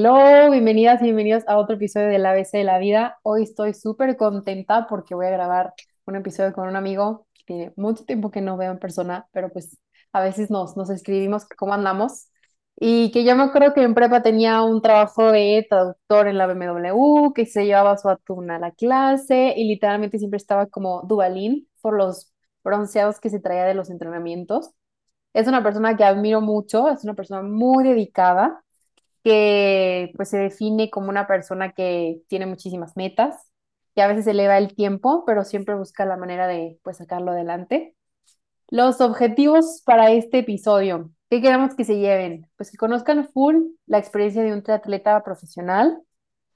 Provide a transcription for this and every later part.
Hello, bienvenidas y bienvenidos a otro episodio del ABC de la vida. Hoy estoy súper contenta porque voy a grabar un episodio con un amigo que tiene mucho tiempo que no veo en persona, pero pues a veces nos, nos escribimos cómo andamos. Y que yo me acuerdo que en prepa tenía un trabajo de traductor en la BMW, que se llevaba su atún a la clase y literalmente siempre estaba como Dubalín por los bronceados que se traía de los entrenamientos. Es una persona que admiro mucho, es una persona muy dedicada que pues se define como una persona que tiene muchísimas metas, que a veces eleva el tiempo, pero siempre busca la manera de pues sacarlo adelante. Los objetivos para este episodio, ¿qué queremos que se lleven? Pues que conozcan full la experiencia de un triatleta profesional,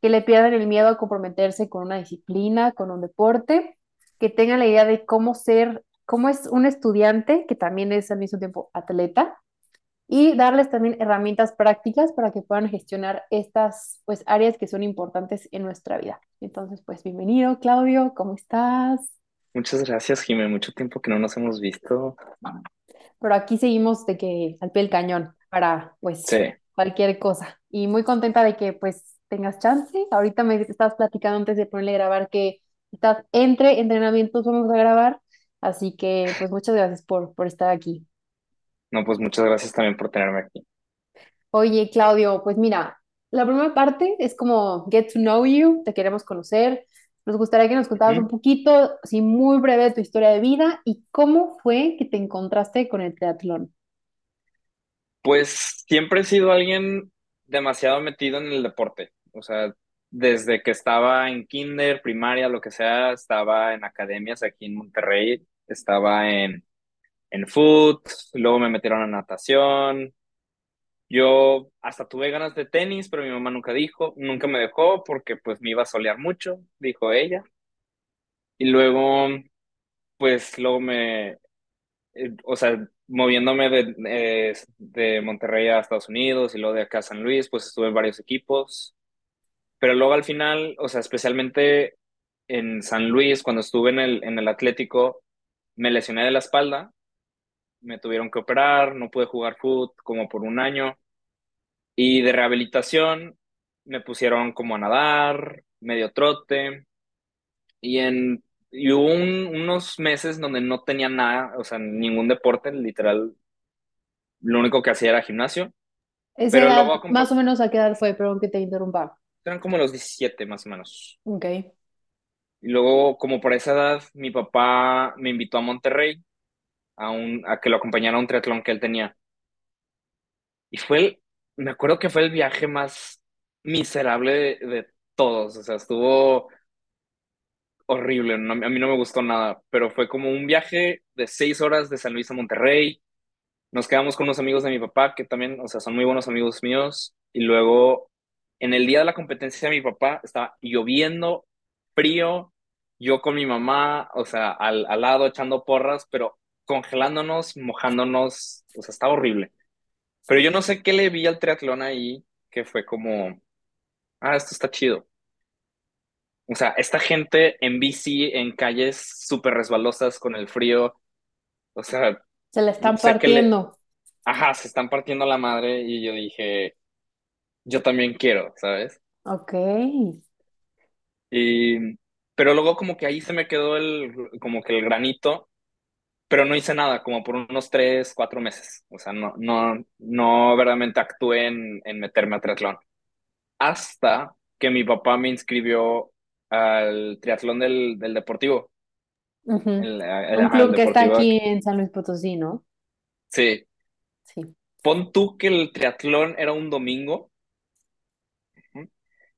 que le pierdan el miedo a comprometerse con una disciplina, con un deporte, que tengan la idea de cómo ser, cómo es un estudiante que también es al mismo tiempo atleta y darles también herramientas prácticas para que puedan gestionar estas pues, áreas que son importantes en nuestra vida. Entonces, pues bienvenido, Claudio, ¿cómo estás? Muchas gracias, Jimé. Mucho tiempo que no nos hemos visto. Pero aquí seguimos de que al pie del cañón para pues Sí, cualquier cosa. Y muy contenta de que pues tengas chance. Ahorita me estabas platicando antes de ponerle a grabar que estás entre entrenamientos, vamos a grabar. Así que pues muchas gracias por, por estar aquí. No, pues muchas gracias también por tenerme aquí. Oye, Claudio, pues mira, la primera parte es como get to know you, te queremos conocer. Nos gustaría que nos contaras Ujú. un poquito, así muy breve, tu historia de vida y cómo fue que te encontraste con el triatlón. Pues siempre he sido alguien demasiado metido en el deporte. O sea, desde que estaba en kinder, primaria, lo que sea, estaba en academias aquí en Monterrey, estaba en, en foot, luego me metieron a natación. Yo hasta tuve ganas de tenis, pero mi mamá nunca dijo, nunca me dejó porque pues me iba a solear mucho, dijo ella. Y luego, pues luego me, eh, o sea, moviéndome de, eh, de Monterrey a Estados Unidos y luego de acá a San Luis, pues estuve en varios equipos, pero luego al final, o sea, especialmente en San Luis, cuando estuve en el, en el Atlético, me lesioné de la espalda, me tuvieron que operar, no pude jugar fútbol como por un año y de rehabilitación me pusieron como a nadar, medio trote y en... Y hubo un- unos meses donde no tenía nada, o sea, ningún deporte, literal, lo único que hacía era gimnasio, Esa pero luego edad, acompa- más o menos a qué edad fue, perdón que te interrumpa. eran como los 17 más o menos. Ok. Y luego, como por esa edad, mi papá me invitó a Monterrey a, un, a que lo acompañara a un triatlón que él tenía. Y fue el, me acuerdo que fue el viaje más miserable de, de todos, o sea, estuvo horrible, no- a mí no me gustó nada, pero fue como un viaje de seis horas de San Luis a Monterrey. Nos quedamos con unos amigos de mi papá que también, o sea, son muy buenos amigos míos. Y luego, en el día de la competencia mi papá, estaba lloviendo, frío, yo con mi mamá, o sea, al, al lado echando porras, pero congelándonos, mojándonos, o sea, estaba horrible. Pero yo no sé qué le vi al triatlón ahí, que fue como, ah, esto está chido. O sea, esta gente en bici, en calles súper resbalosas con el frío, o sea, Se la están le, partiendo. ajá, se están partiendo la madre y yo dije, yo también quiero, ¿sabes? Ok. Y, pero luego como que ahí se me quedó el, como que el granito, pero no hice nada, como por unos tres, cuatro meses. O sea, no, no, no verdaderamente actué en, en meterme a triatlón. Hasta que mi papá me inscribió al triatlón del, del deportivo, el, el- Un club que está aquí en San Luis Potosí, ¿no? Sí, Sí. pon tú que el triatlón era un domingo.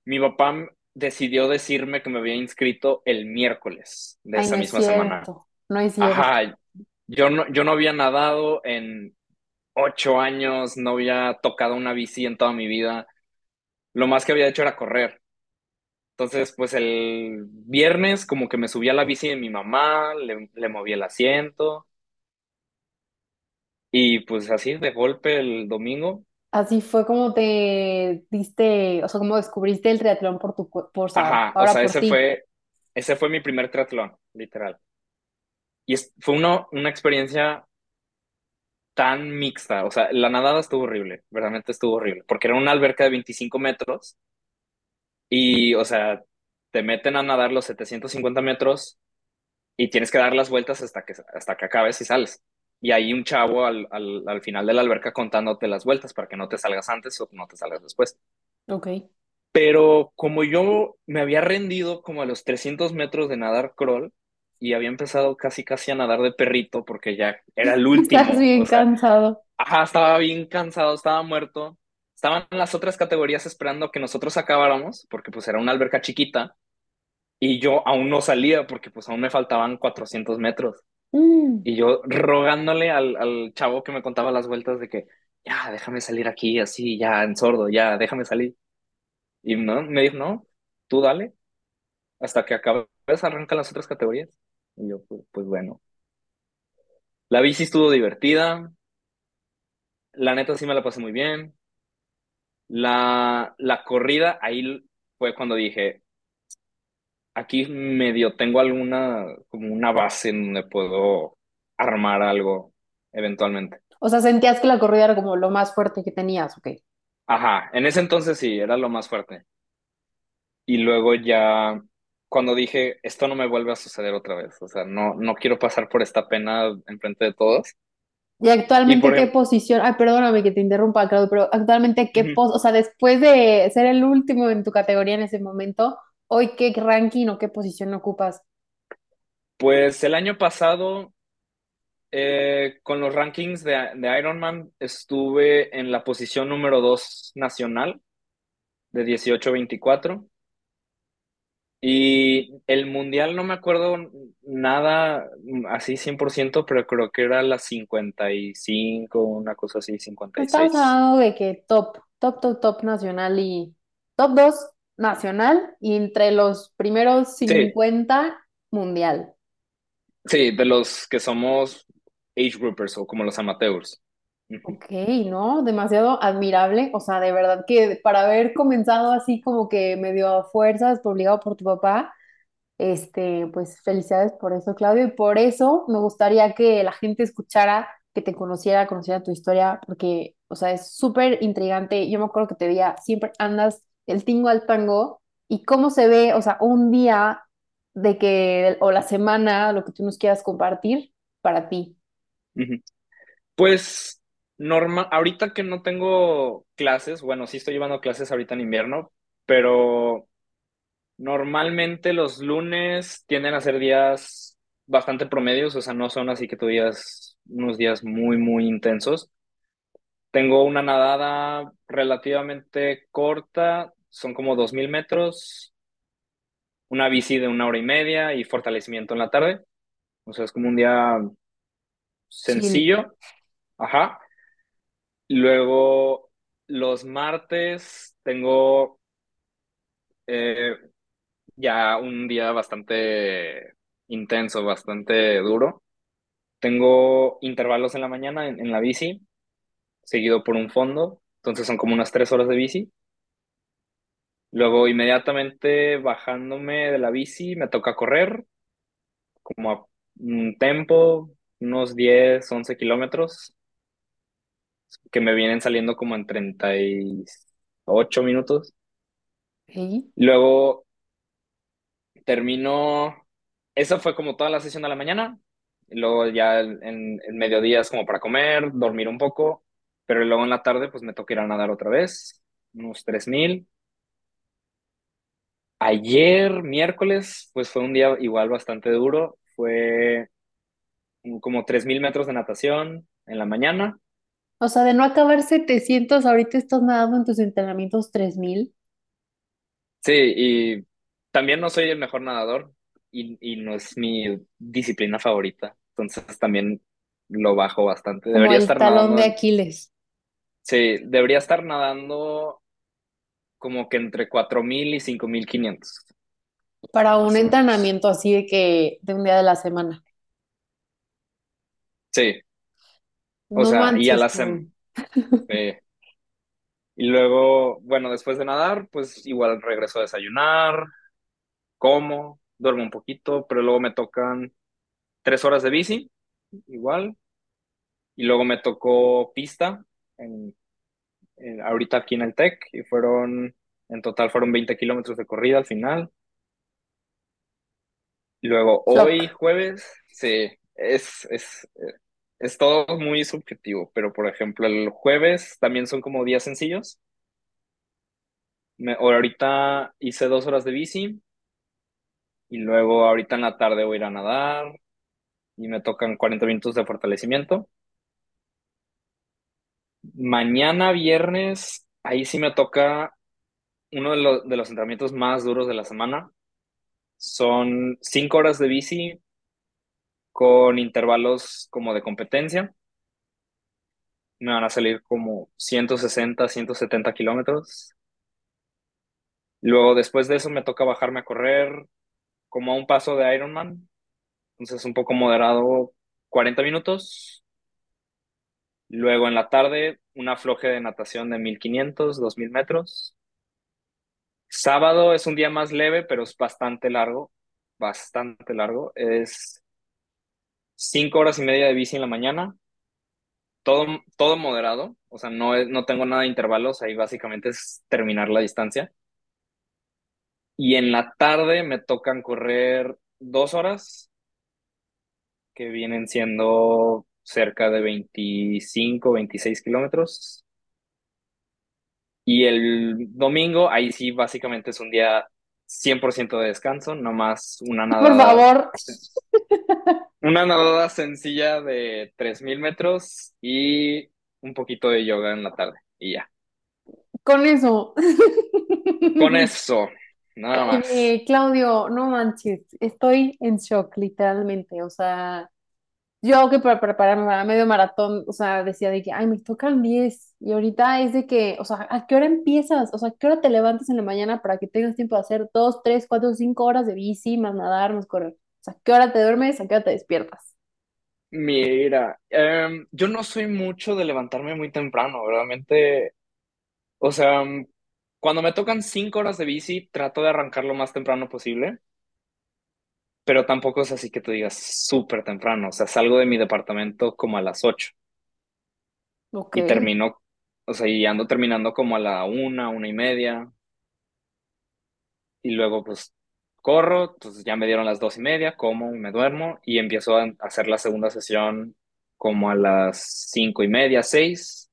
Mi papá decidió decirme que me había inscrito el miércoles de Ay, esa no es misma semana. cierto. No es cierto. Ajá, yo no, yo no había nadado en ocho años, no había tocado una bici en toda mi vida. Lo más que había hecho era correr. Entonces, pues el viernes como que me subí a la bici de mi mamá, le, le moví el asiento y pues así de golpe el domingo. Así fue como te diste, o sea, como descubriste el triatlón por tu, por, Ajá, o sea, por ese ti. fue, ese fue mi primer triatlón, literal. Y es- fue uno, una experiencia tan mixta. O sea, la nadada estuvo horrible, realmente estuvo horrible, porque era una alberca de 25 metros y, o sea, te meten a nadar los 750 metros y tienes que dar las vueltas hasta que, hasta que acabes y sales. Y hay un chavo al, al, al final de la alberca contándote las vueltas para que no te salgas antes o no te salgas después. Ok. Pero como yo me había rendido como a los 300 metros de nadar crawl y había empezado casi casi a nadar de perrito porque ya era el Estás último, bien o sea, cansado. ajá, estaba bien cansado, estaba muerto. Estaban las otras categorías esperando que nosotros acabáramos porque pues era una alberca chiquita y yo aún no salía porque pues aún me faltaban 400 metros. Mm. Y yo rogándole al, al chavo que me contaba las vueltas de que, ya, déjame salir aquí así, ya en sordo, ya, déjame salir. Y no, me dijo, no, tú dale, hasta que acabes, arrancan las otras categorías. Y yo, pues, pues bueno. La bici estuvo divertida, la neta sí me la pasé muy bien. La, la corrida, ahí fue cuando dije, aquí medio tengo alguna, como una base en donde puedo armar algo eventualmente. O sea, sentías que la corrida era como lo más fuerte que tenías, ok. Ajá, en ese entonces sí, era lo más fuerte. Y luego ya, cuando dije, esto no me vuelve a suceder otra vez, o sea, no, no quiero pasar por esta pena enfrente de todos. Y Y actualmente, por ¿qué posición? Ay, perdóname que te interrumpa, Claudio, pero actualmente, ¿qué ujú, pos? O sea, después de ser el último en tu categoría en ese momento, hoy, ¿qué ranking o qué posición ocupas? pues el año pasado, eh, con los rankings de, de Ironman, estuve en la posición número 2 nacional de dieciocho veinticuatro Y el mundial no me acuerdo nada así 100% pero creo que era la 55 una cosa así, cincuenta y Estamos seis hablando de que top, top, top, top nacional y top 2 nacional y entre los primeros Sí, 50 mundial. sí, de los que somos age groupers o como los amateurs. Ok, ¿no? Demasiado admirable. O sea, de verdad que para haber comenzado así como que medio a fuerzas, obligado por tu papá, este, pues felicidades por eso, Claudio. Y por eso me gustaría que la gente escuchara, que te conociera, conociera tu historia, porque, o sea, es súper intrigante. Yo me acuerdo que te veía, siempre andas el tingo al tango y cómo se ve, o sea, un día de que, o la semana, lo que tú nos quieras compartir para ti. Pues normal, ahorita que no tengo clases, bueno, sí estoy llevando clases ahorita en invierno, pero normalmente los lunes tienden a ser días bastante promedios, o sea, no son así que tú digas unos días muy, muy intensos. Tengo una nadada relativamente corta, son como dos mil metros, una bici de una hora y media y fortalecimiento en la tarde. O sea, es como un día sencillo. Ajá. Luego, los martes tengo eh, ya un día bastante intenso, bastante duro. Tengo intervalos en la mañana en, en la bici, seguido por un fondo. Entonces son como unas tres horas de bici. Luego, inmediatamente bajándome de la bici, me toca correr, como a un tempo, unos 10 11 kilómetros, que me vienen saliendo como en 38 minutos. Luego termino, eso fue como toda la sesión de la mañana. Luego ya en, en mediodía es como para comer, dormir un poco, pero luego en la tarde pues me toca ir a nadar otra vez, unos tres mil Ayer, miércoles, pues fue un día igual bastante duro. Fue como 3.000 metros de natación en la mañana. O sea, de no acabar 700 ahorita estás nadando en tus entrenamientos 3000. Sí, y también no soy el mejor nadador y, y no es mi disciplina favorita. Entonces también lo bajo bastante. como Debería el estar talón de nadando, Aquiles. sí, debería estar nadando como que entre 4.000 y 5.500, para un entrenamiento así de que de un día de la semana. Sí, o sea, y a la Claudio. sem sí. Y luego, bueno, después de nadar, pues igual regreso a desayunar, como, duermo un poquito, pero luego me tocan tres horas de bici, igual. y luego me tocó pista en, en- ahorita aquí en el TEC y fueron, en total fueron 20 kilómetros de corrida al final. Y luego hoy jueves, sí, es, es, es todo muy subjetivo, pero por ejemplo el jueves también son como días sencillos. Me, ahorita hice dos horas de bici y luego ahorita en la tarde voy a ir a nadar y me tocan 40 minutos de fortalecimiento. Mañana viernes, ahí sí me toca uno de, los de los entrenamientos más duros de la semana. Son cinco horas de bici con intervalos como de competencia. Me van a salir como 160, 170 kilómetros. Luego, después de eso, me toca bajarme a correr como a un paso de Ironman. Entonces, un poco moderado, 40 minutos. Luego, en la tarde, una floje de natación de 1500, 2000 metros. Sábado es un día más leve, pero es bastante largo. Bastante largo. Es cinco horas y media de bici en la mañana. Todo, todo moderado. O sea, no, es, no tengo nada de intervalos. Ahí básicamente es terminar la distancia. Y en la tarde me tocan correr dos horas, que vienen siendo cerca de 25, 26 kilómetros. Y el domingo, ahí sí, básicamente es un día 100% de descanso, nomás una Por nadada, favor, una nadada sencilla de 3.000 metros y un poquito de yoga en la tarde. Y ya. con eso. Con eso, nada más. Oye, Claudio, no manches, estoy en shock, literalmente. O sea, yo que para prepararme para medio maratón, o sea, decía de que, ay, me tocan 10 y ahorita es de que, o sea, ¿a qué hora empiezas? O sea, ¿a qué hora te levantas en la mañana para que tengas tiempo de hacer 2, 3, 4, 5 horas de bici, más nadar, más correr? O sea, ¿a qué hora te duermes? ¿A qué hora te despiertas? Mira, em, yo no soy mucho de levantarme muy temprano, realmente. O sea, mm, cuando me tocan cinco horas de bici, trato de arrancar lo más temprano posible, pero tampoco es así que tú digas súper temprano. O sea, salgo de mi departamento como a las ocho Ok, y termino, o sea, y ando terminando como a la una, una y media, y luego pues corro, pues ya me dieron las dos y media, como, me duermo y empiezo a hacer la segunda sesión como a las cinco y media, seis,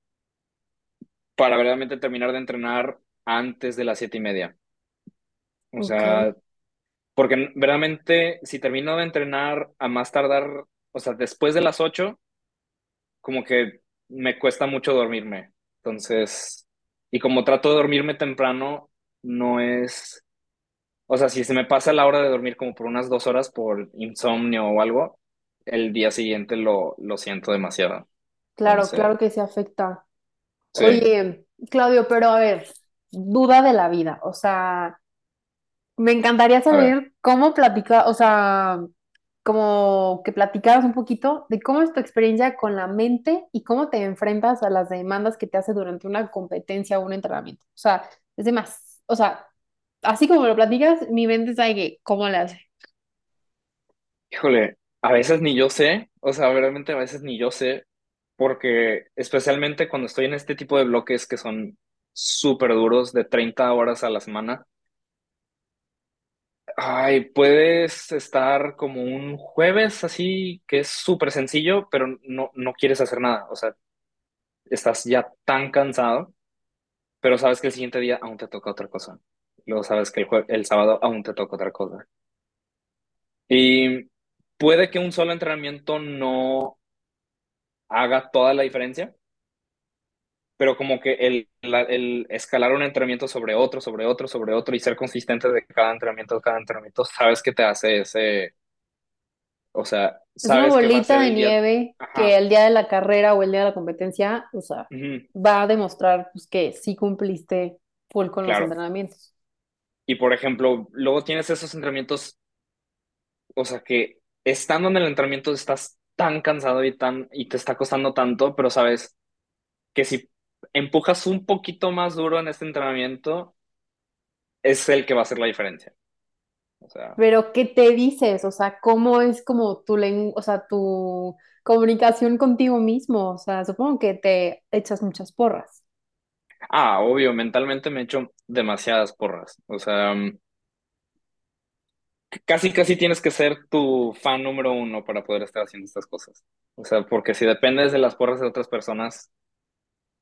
para verdaderamente terminar de entrenar antes de las siete y media. O sea, Porque verdaderamente, si termino de entrenar a más tardar, o sea, después de las 8 como que me cuesta mucho dormirme. Entonces, y como trato de dormirme temprano, no es, o sea, si se me pasa la hora de dormir como por unas dos horas por insomnio o algo, el día siguiente lo, lo siento demasiado. claro, Entonces, claro que se afecta. sí, Oye, Claudio, pero a ver, duda de la vida, o sea... Me encantaría a ver. saber cómo platicar, o sea, como que platicaras un poquito de cómo es tu experiencia con la mente y cómo te enfrentas a las demandas que te hace durante una competencia o un entrenamiento. O sea, es de más, o sea, así como lo platicas, mi mente sabe que cómo le hace. Híjole, a veces ni yo sé, o sea, realmente a veces ni yo sé, porque especialmente cuando estoy en este tipo de bloques que son súper duros de 30 horas a la semana, ay, puedes estar como un jueves así, que es súper sencillo, pero no, no quieres hacer nada, o sea, estás ya tan cansado, pero sabes que el siguiente día aún te toca otra cosa, luego sabes que el, jue- el sábado aún te toca otra cosa. Y puede que un solo entrenamiento no haga toda la diferencia, pero como que el, la- el escalar un entrenamiento sobre otro, sobre otro, sobre otro y ser consistente de cada entrenamiento, cada entrenamiento, sabes que te hace ese, o sea, Es una sabes que va a bolita de día, nieve que el día de la carrera o el día de la competencia, o sea, va a demostrar pues, que sí cumpliste full con los claro. entrenamientos. Y por ejemplo, luego tienes esos entrenamientos, o sea, que estando en el entrenamiento estás tan cansado y tan, y te está costando tanto, pero sabes que si empujas un poquito más duro en este entrenamiento, es el que va a hacer la diferencia. O sea, Pero, ¿qué te dices? O sea, ¿cómo es como tu lengua, o sea, tu comunicación contigo mismo, o sea, supongo que te echas muchas porras. Ah, obvio, mentalmente me echo demasiadas porras. O sea, mm, casi, casi tienes que ser tu fan número uno para poder estar haciendo estas cosas. O sea, porque si dependes de las porras de otras personas,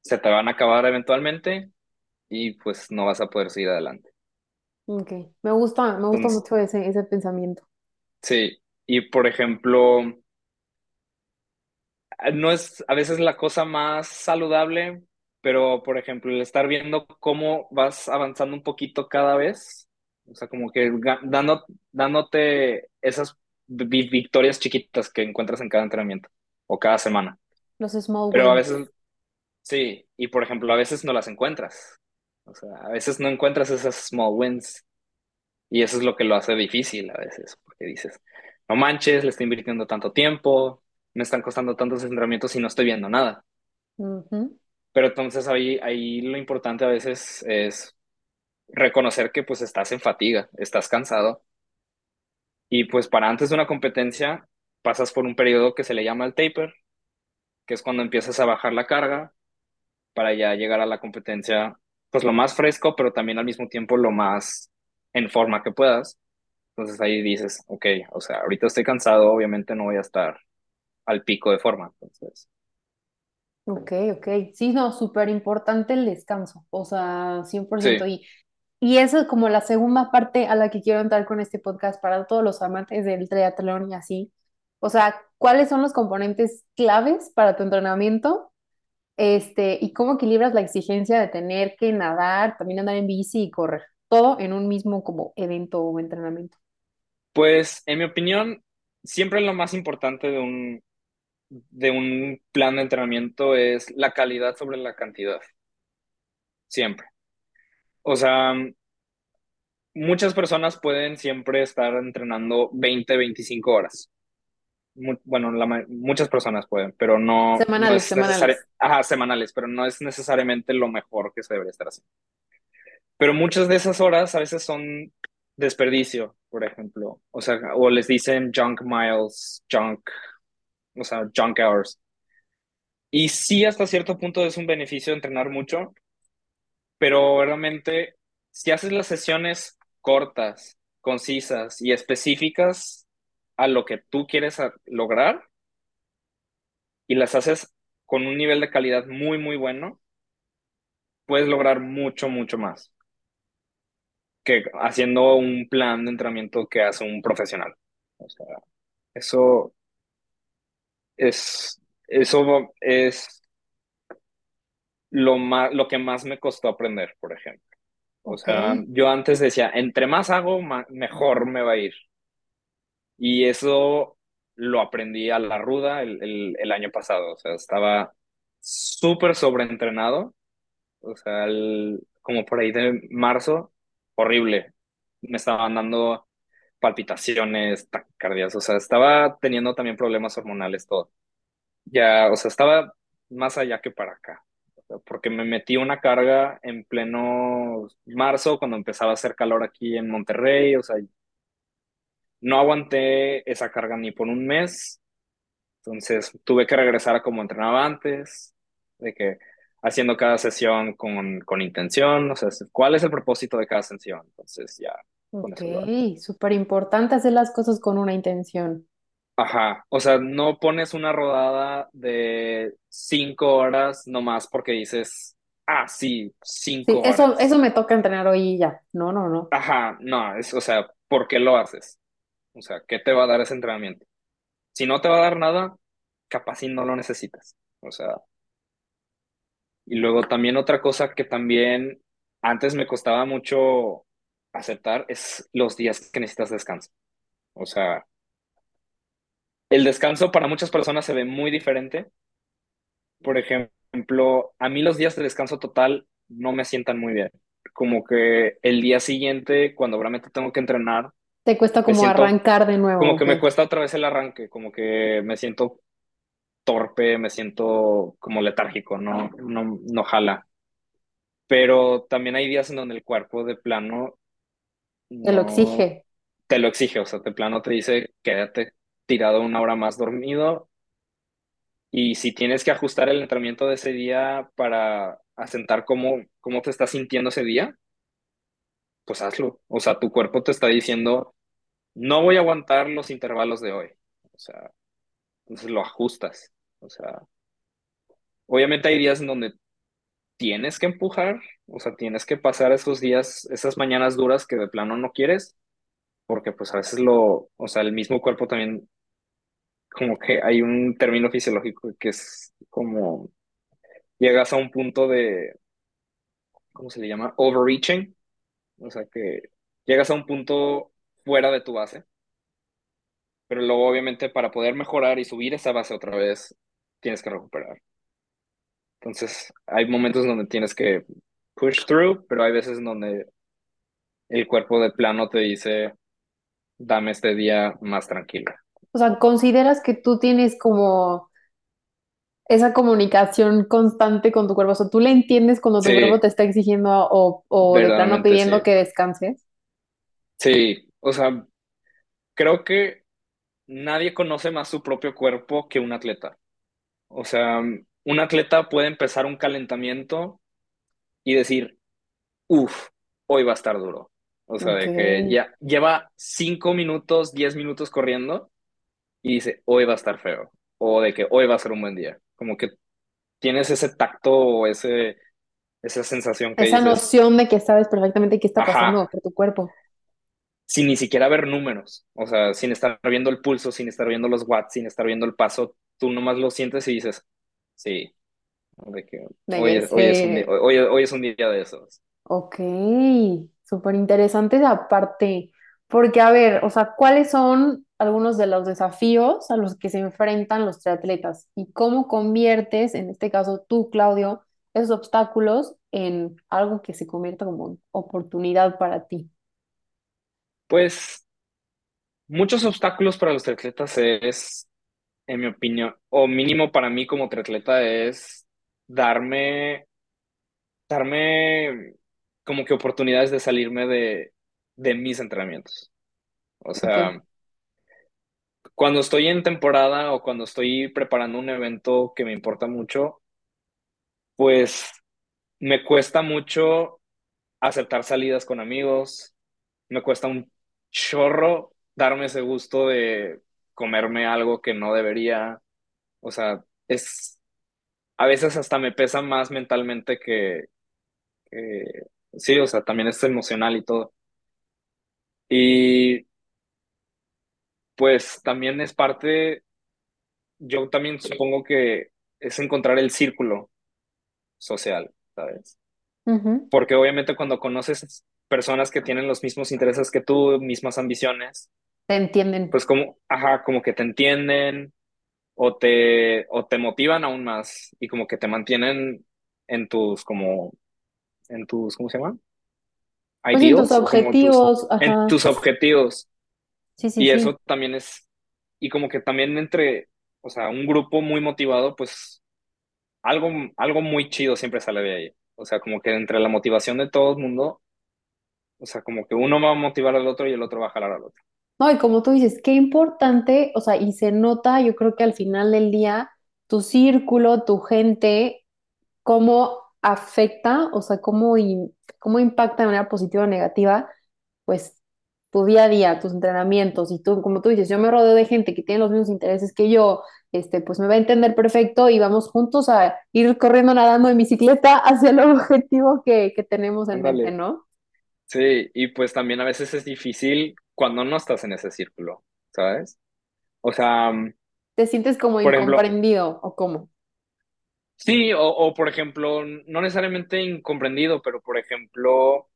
se te van a acabar eventualmente y pues no vas a poder seguir adelante. Ok, me gusta, me gusta Entonces, mucho ese, ese pensamiento. sí. Y por ejemplo, no es a veces la cosa más saludable, pero por ejemplo, el estar viendo cómo vas avanzando un poquito cada vez, o sea, como que dando, dándote esas vi- victorias chiquitas que encuentras en cada entrenamiento o cada semana. Los small Pero a wins. veces, sí, y por ejemplo, a veces no las encuentras. O sea, a veces no encuentras esas small wins y eso es lo que lo hace difícil a veces, porque dices, no manches, le estoy invirtiendo tanto tiempo, me están costando tantos entrenamientos y no estoy viendo nada. Pero entonces ahí, ahí lo importante a veces es reconocer que pues estás en fatiga, estás cansado y pues para antes de una competencia pasas por un periodo que se le llama el taper, que es cuando empiezas a bajar la carga para ya llegar a la competencia pues lo más fresco, pero también al mismo tiempo lo más en forma que puedas. Entonces ahí dices, ok, o sea, ahorita estoy cansado, obviamente no voy a estar al pico de forma. Entonces, Ok, ok. Sí, no, súper importante el descanso, o sea, 100%. sí, Y, y eso es como la segunda parte a la que quiero entrar con este podcast para todos los amantes del triatlón y así. O sea, ¿cuáles son los componentes claves para tu entrenamiento? Este, y cómo equilibras la exigencia de tener que nadar, también andar en bici y correr, todo en un mismo como evento o entrenamiento. pues en mi opinión, siempre lo más importante de un, de un plan de entrenamiento es la calidad sobre la cantidad, siempre. O sea, muchas personas pueden siempre estar entrenando 20, 25 horas. Mu- bueno, la muchas personas pueden, pero no, no Semanales, es semanales. ajá, semanales, pero no es necesariamente lo mejor que se debería estar haciendo. Pero muchas de esas horas a veces son desperdicio, por ejemplo. O sea, o les dicen junk miles, junk, o sea, junk hours. Y sí, hasta cierto punto es un beneficio entrenar mucho, pero realmente si haces las sesiones cortas, concisas y específicas a lo que tú quieres lograr y las haces con un nivel de calidad muy, muy bueno, puedes lograr mucho, mucho más que haciendo un plan de entrenamiento que hace un profesional. O sea, eso es, eso es lo más, lo que más me costó aprender, por ejemplo. O Ok, sea, yo antes decía, entre más hago, ma- mejor me va a ir. Y eso lo aprendí a la ruda el, el, el año pasado. O sea, estaba súper sobreentrenado. O sea, el- como por ahí de marzo, horrible. Me estaban dando palpitaciones, taquicardias. O sea, estaba teniendo también problemas hormonales, todo. Ya, o sea, estaba más allá que para acá. Porque me metí una carga en pleno marzo, cuando empezaba a hacer calor aquí en Monterrey. O sea, no aguanté esa carga ni por un mes, entonces tuve que regresar a como entrenaba antes, de que haciendo cada sesión con, con intención, o sea, cuál es el propósito de cada sesión, entonces ya con ok, eso súper importante hacer las cosas con una intención. Ajá, o sea, no pones una rodada de cinco horas nomás porque dices, ah, sí, Sí, cinco eso, horas. eso me toca entrenar hoy y ya. No, no, no. Ajá, no, es, o sea, ¿por qué lo haces? O sea, ¿qué te va a dar ese entrenamiento? Si no te va a dar nada, capaz si no lo necesitas. O sea, y luego también otra cosa que también antes me costaba mucho aceptar es los días que necesitas descanso. O sea, el descanso para muchas personas se ve muy diferente. Por ejemplo, a mí los días de descanso total no me sientan muy bien. Como que el día siguiente, cuando realmente tengo que entrenar, Te cuesta como siento arrancar de nuevo, como que me cuesta otra vez el arranque, como que me siento torpe, me siento como letárgico, no, no, no jala. Pero también hay días en donde el cuerpo de plano Te lo exige. te lo exige, o sea, de plano te dice, quédate tirado una hora más dormido Y si tienes que ajustar el entrenamiento de ese día para asentar cómo, cómo te estás sintiendo ese día, pues hazlo. O sea, tu cuerpo te está diciendo, no voy a aguantar los intervalos de hoy. O sea, entonces lo ajustas. O sea, obviamente hay días en donde tienes que empujar, o sea, tienes que pasar esos días, esas mañanas duras que de plano no quieres, porque pues a veces lo, o sea, el mismo cuerpo también, como que hay un término fisiológico que es como, llegas a un punto de, ¿cómo se le llama? Overreaching, o sea, que llegas a un punto fuera de tu base, pero luego obviamente para poder mejorar y subir esa base otra vez, tienes que recuperar. Entonces, hay momentos donde tienes que push through, pero hay veces donde el cuerpo de plano te dice, dame este día más tranquilo. O sea, ¿consideras que tú tienes como esa comunicación constante con tu cuerpo? O sea, ¿tú le entiendes cuando tu cuerpo te está exigiendo o, o de plano pidiendo sí. que descanses? Sí, o sea, creo que nadie conoce más su propio cuerpo que un atleta. O sea, un atleta puede empezar un calentamiento y decir, uff, hoy va a estar duro. O sea, de que ya lleva cinco minutos, diez minutos corriendo y dice, hoy va a estar feo. O de que hoy va a ser un buen día. Como que tienes ese tacto o ese, esa sensación que Esa dices, noción de que sabes perfectamente qué está ajá, pasando por tu cuerpo. sin ni siquiera ver números. O sea, sin estar viendo el pulso, sin estar viendo los watts, sin estar viendo el paso, tú nomás lo sientes y dices, sí, de que De hoy es, hoy es un día, se... hoy, hoy es un día de esos. Ok, súper interesante esa parte, porque a ver, o sea, ¿cuáles son algunos de los desafíos a los que se enfrentan los triatletas y cómo conviertes, en este caso tú, Claudio, esos obstáculos en algo que se convierta como oportunidad para ti? Pues muchos obstáculos para los triatletas es, en mi opinión, o mínimo para mí como triatleta es darme, darme como que oportunidades de salirme de, de mis entrenamientos. O sea, cuando estoy en temporada o cuando estoy preparando un evento que me importa mucho, pues me cuesta mucho aceptar salidas con amigos, me cuesta un chorro darme ese gusto de comerme algo que no debería. O sea, es, a veces hasta me pesa más mentalmente que, que- sí, o sea, también es emocional y todo. Y pues también es parte, yo también supongo que es encontrar el círculo social, ¿sabes? Porque obviamente cuando conoces personas que tienen los mismos intereses que tú, mismas ambiciones, Te entienden. pues como, ajá, como que te entienden o te, o te motivan aún más y como que te mantienen en tus, como, en tus, ¿cómo se llama? Pues sí, tus Ideals o como tus, objetivos, en tus objetivos. Sí, sí, Y sí. eso también es, y como que también entre, o sea, un grupo muy motivado, pues algo, algo muy chido siempre sale de ahí. O sea, como que entre la motivación de todo el mundo, o sea, como que uno va a motivar al otro y el otro va a jalar al otro. No, y como tú dices, qué importante, o sea, y se nota, yo creo que al final del día, tu círculo, tu gente, cómo afecta, o sea, cómo, in- cómo impacta de manera positiva o negativa, pues tu día a día, tus entrenamientos, y tú, como tú dices, yo me rodeo de gente que tiene los mismos intereses que yo, este, pues me va a entender perfecto y vamos juntos a ir corriendo, nadando en bicicleta hacia el objetivo que, que tenemos en mente. ¿no? Sí, y pues también a veces es difícil cuando no estás en ese círculo, ¿sabes? O sea, Te sientes como ejemplo, incomprendido, ¿o cómo? sí, o, o por ejemplo, no necesariamente incomprendido, pero por ejemplo,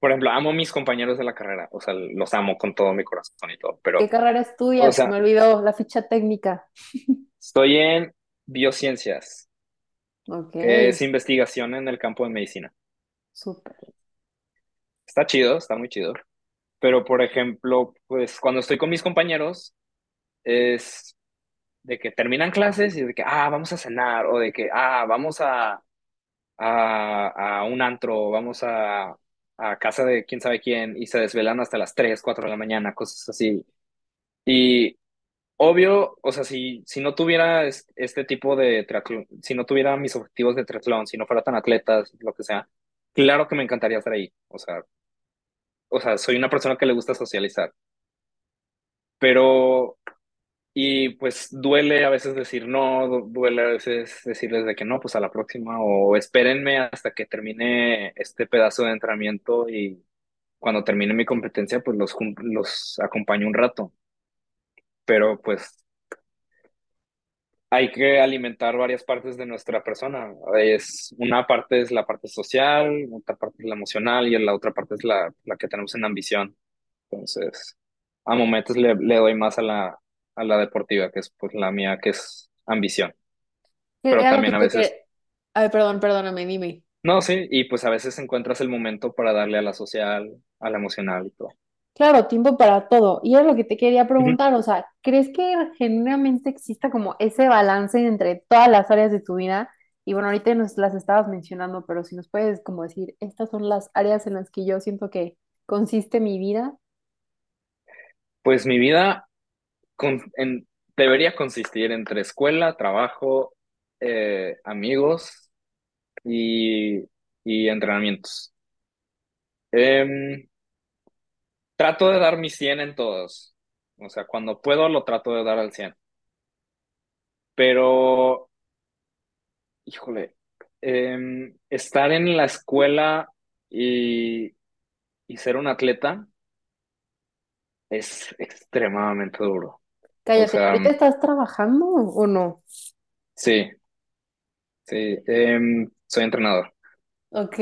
por ejemplo, amo a mis compañeros de la carrera, o sea, los amo con todo mi corazón y todo, ¿Qué carrera o estudias? Se me sea, olvidó la ficha técnica. estoy en biociencias, Ok, que es investigación en el campo de medicina. súper. Está chido, está muy chido, pero por ejemplo, pues cuando estoy con mis compañeros, es de que terminan clases y de que, ah, vamos a cenar, o de que, ah, vamos a, a, a un antro, vamos a, a casa de quién sabe quién, y se desvelan hasta las 3 4 de la mañana, cosas así. Y obvio, o sea, si, si no tuviera es- este tipo de triatlón, si no tuviera mis objetivos de triatlón, si no fuera tan atleta, lo que sea, claro que me encantaría estar ahí. O sea, o sea, soy una persona que le gusta socializar, pero Y pues duele a veces decir no, du- duele a veces decirles de que no, pues a la próxima o espérenme hasta que termine este pedazo de entrenamiento y cuando termine mi competencia pues los, los acompaño un rato. Pero pues hay que alimentar varias partes de nuestra persona. Es, una parte es la parte social, otra parte es la emocional y la otra parte es la, la que tenemos en ambición. Entonces, a momentos le, le doy más a la, a la deportiva, que es pues la mía, que es ambición. pero Era también a veces, Ay, perdón, perdóname, dime. no, sí, y pues a veces encuentras el momento para darle a la social, a la emocional y todo. Claro, tiempo para todo. Y es lo que te quería preguntar, o sea, ¿crees que genuinamente exista como ese balance entre todas las áreas de tu vida? Y bueno, ahorita nos las estabas mencionando, pero si nos puedes como decir, estas son las áreas en las que yo siento que consiste mi vida. Pues mi vida con- en- debería consistir entre escuela, trabajo, eh, amigos y, y entrenamientos. Em, trato de dar mi 100 en todos. O sea, cuando puedo lo trato de dar al cien Pero, híjole, em, estar en la escuela y, y ser un atleta es extremadamente duro. O Cállate, sea, ¿ahorita estás trabajando o no? sí, sí, em, soy entrenador. Ok,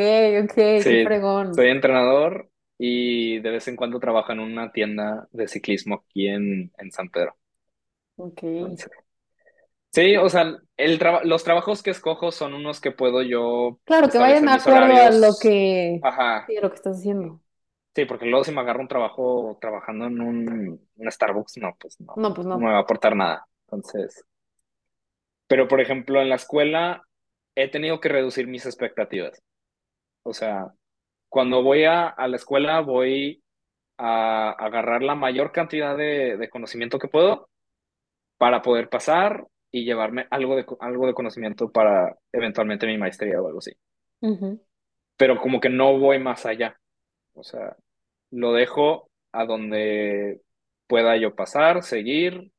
ok, qué Sí, fregón. soy entrenador y de vez en cuando trabajo en una tienda de ciclismo aquí en, en San Pedro. Ok. Entonces, sí, o sea, el traba- los trabajos que escojo son unos que puedo yo Claro, que vayan establecer de acuerdo a lo que, Ajá, sí, a lo que estás haciendo. sí, porque luego si me agarro un trabajo trabajando en un, un Starbucks, no, pues no, No, pues no me no. va a aportar nada. Entonces, pero por ejemplo, en la escuela he tenido que reducir mis expectativas. O sea, cuando voy a, a la escuela voy a agarrar la mayor cantidad de, de conocimiento que puedo para poder pasar y llevarme algo de, algo de conocimiento para eventualmente mi maestría o algo así. Ujú, Pero como que no voy más allá. O sea, lo dejo a donde pueda yo pasar, seguir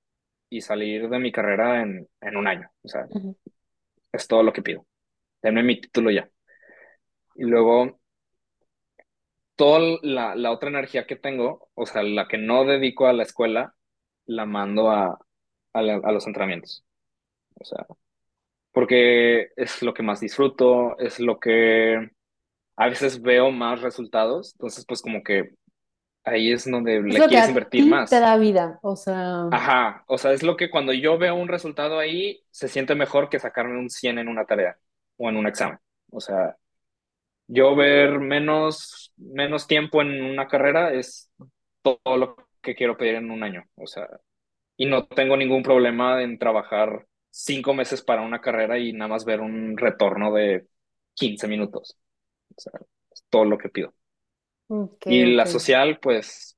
y salir de mi carrera en, en un año. O sea, ujú. es todo lo que pido. Denme mi título ya. Y luego toda la, la otra energía que tengo, o sea, la que no dedico a la escuela, la mando a, a, la- a los entrenamientos. O sea, porque es lo que más disfruto, es lo que a veces veo más resultados. Entonces, pues como que ahí es donde Es le quieres a invertir ti te más. da vida, o sea, Ajá, o sea, es lo que cuando yo veo un resultado ahí, se siente mejor que sacarme un 100 en una tarea o en un examen. O sea, yo ver menos, menos tiempo en una carrera es todo lo que quiero pedir en un año. O sea, y no tengo ningún problema en trabajar cinco meses para una carrera y nada más ver un retorno de 15 minutos. O sea, es todo lo que pido. Y la social, pues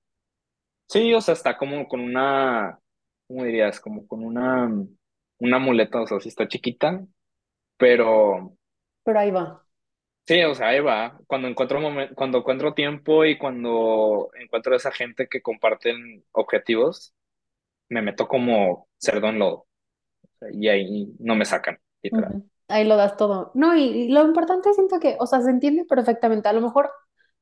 sí, o sea, está como con una, ¿cómo dirías? Como con una, una muleta, o sea, sí está chiquita, pero Pero ahí va. Sí, o sea, ahí va. Cuando encuentro momen- cuando encuentro tiempo y cuando encuentro esa gente que comparten objetivos, me meto como cerdo en lodo. Y ahí no me sacan. Ahí lo das todo. No, y, y lo importante siento que, o sea, se entiende perfectamente. A lo mejor,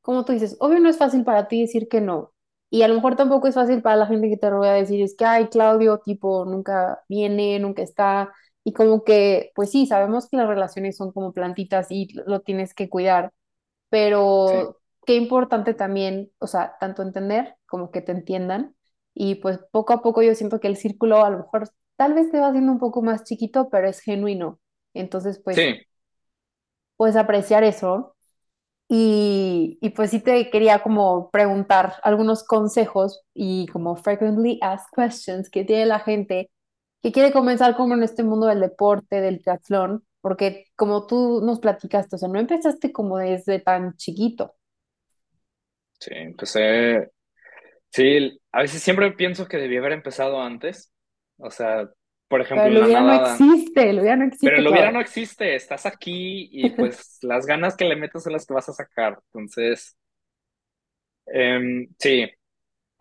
como tú dices, obvio no es fácil para ti decir que no. Y a lo mejor tampoco es fácil para la gente que te rodea decir, es que, ay, Claudio, tipo, nunca viene, nunca está. Y como que, pues sí, sabemos que las relaciones son como plantitas y lo tienes que cuidar. Sí, pero qué importante también, o sea, tanto entender como que te entiendan y pues poco a poco yo siento que el círculo a lo mejor tal vez te va haciendo un poco más chiquito, pero es genuino. Entonces, pues sí, puedes apreciar eso y, y pues sí te quería como preguntar algunos consejos y como frequently asked questions que tiene la gente que quiere comenzar como en este mundo del deporte, del triatlón, porque como tú nos platicaste, o sea, no empezaste como desde tan chiquito. sí, empecé, sí, a veces siempre pienso que debí haber empezado antes, O sea, por Pero ejemplo, el la hubiera no existe, el hubiera no Pero existe, el hubiera no existe, estás aquí y pues las ganas que le metes son las que vas a sacar. Entonces, em, sí,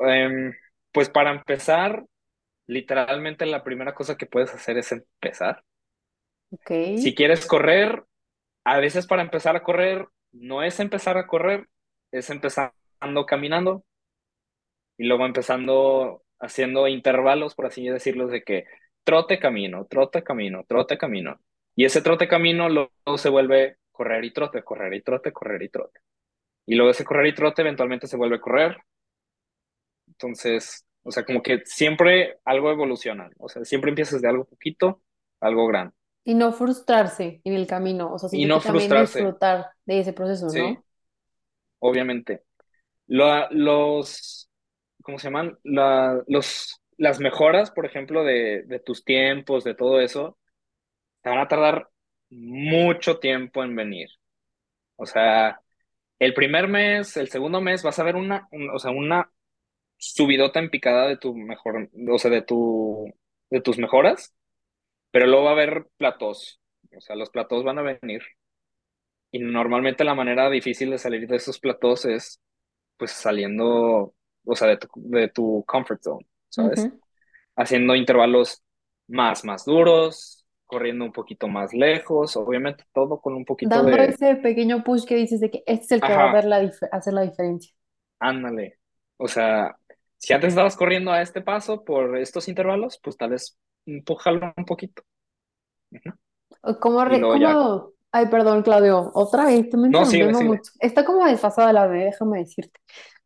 em, pues para empezar, literalmente la primera cosa que puedes hacer es empezar. Ok. Si quieres correr, a veces para empezar a correr, no es empezar a correr, es empezando caminando y luego empezando haciendo intervalos, por así decirlo, de que trote camino, trote camino, trote camino. Y ese trote camino luego se vuelve correr y trote, correr y trote, correr y trote. Y luego ese correr y trote eventualmente se vuelve correr. Entonces, o sea, como que siempre algo evoluciona. O sea, siempre empiezas de algo poquito, a algo grande. Y no frustrarse en el camino, o sea, Y no también frustrarse, disfrutar de ese proceso, sí, ¿no? obviamente. Lo- los, ¿cómo se llaman? La, los, las mejoras, por ejemplo, de, de tus tiempos, de todo eso, te van a tardar mucho tiempo en venir. O sea, el primer mes, el segundo mes, vas a ver una, un- o sea, una subidota en picada de tu mejor, o sea, de tu, de tus mejoras, pero luego va a haber platós. O sea, los platós van a venir. Y normalmente la manera difícil de salir de esos platós es pues saliendo, o sea, de tu, de tu comfort zone, ¿sabes? Ujú. Haciendo intervalos más, más duros, corriendo un poquito más lejos, obviamente todo con un poquito Dando de, ese pequeño push que dices de que este es el que va a ver ajá, la hacer la diferencia. ándale. O sea, si antes estabas corriendo a este paso por estos intervalos, pues tal vez empújalo un poquito. ¿Cómo, luego ya. cómo- Ay, perdón, Claudio, otra vez, tú me No, interrumpimos síguele. mucho. Está como desfasada la bebé, déjame decirte.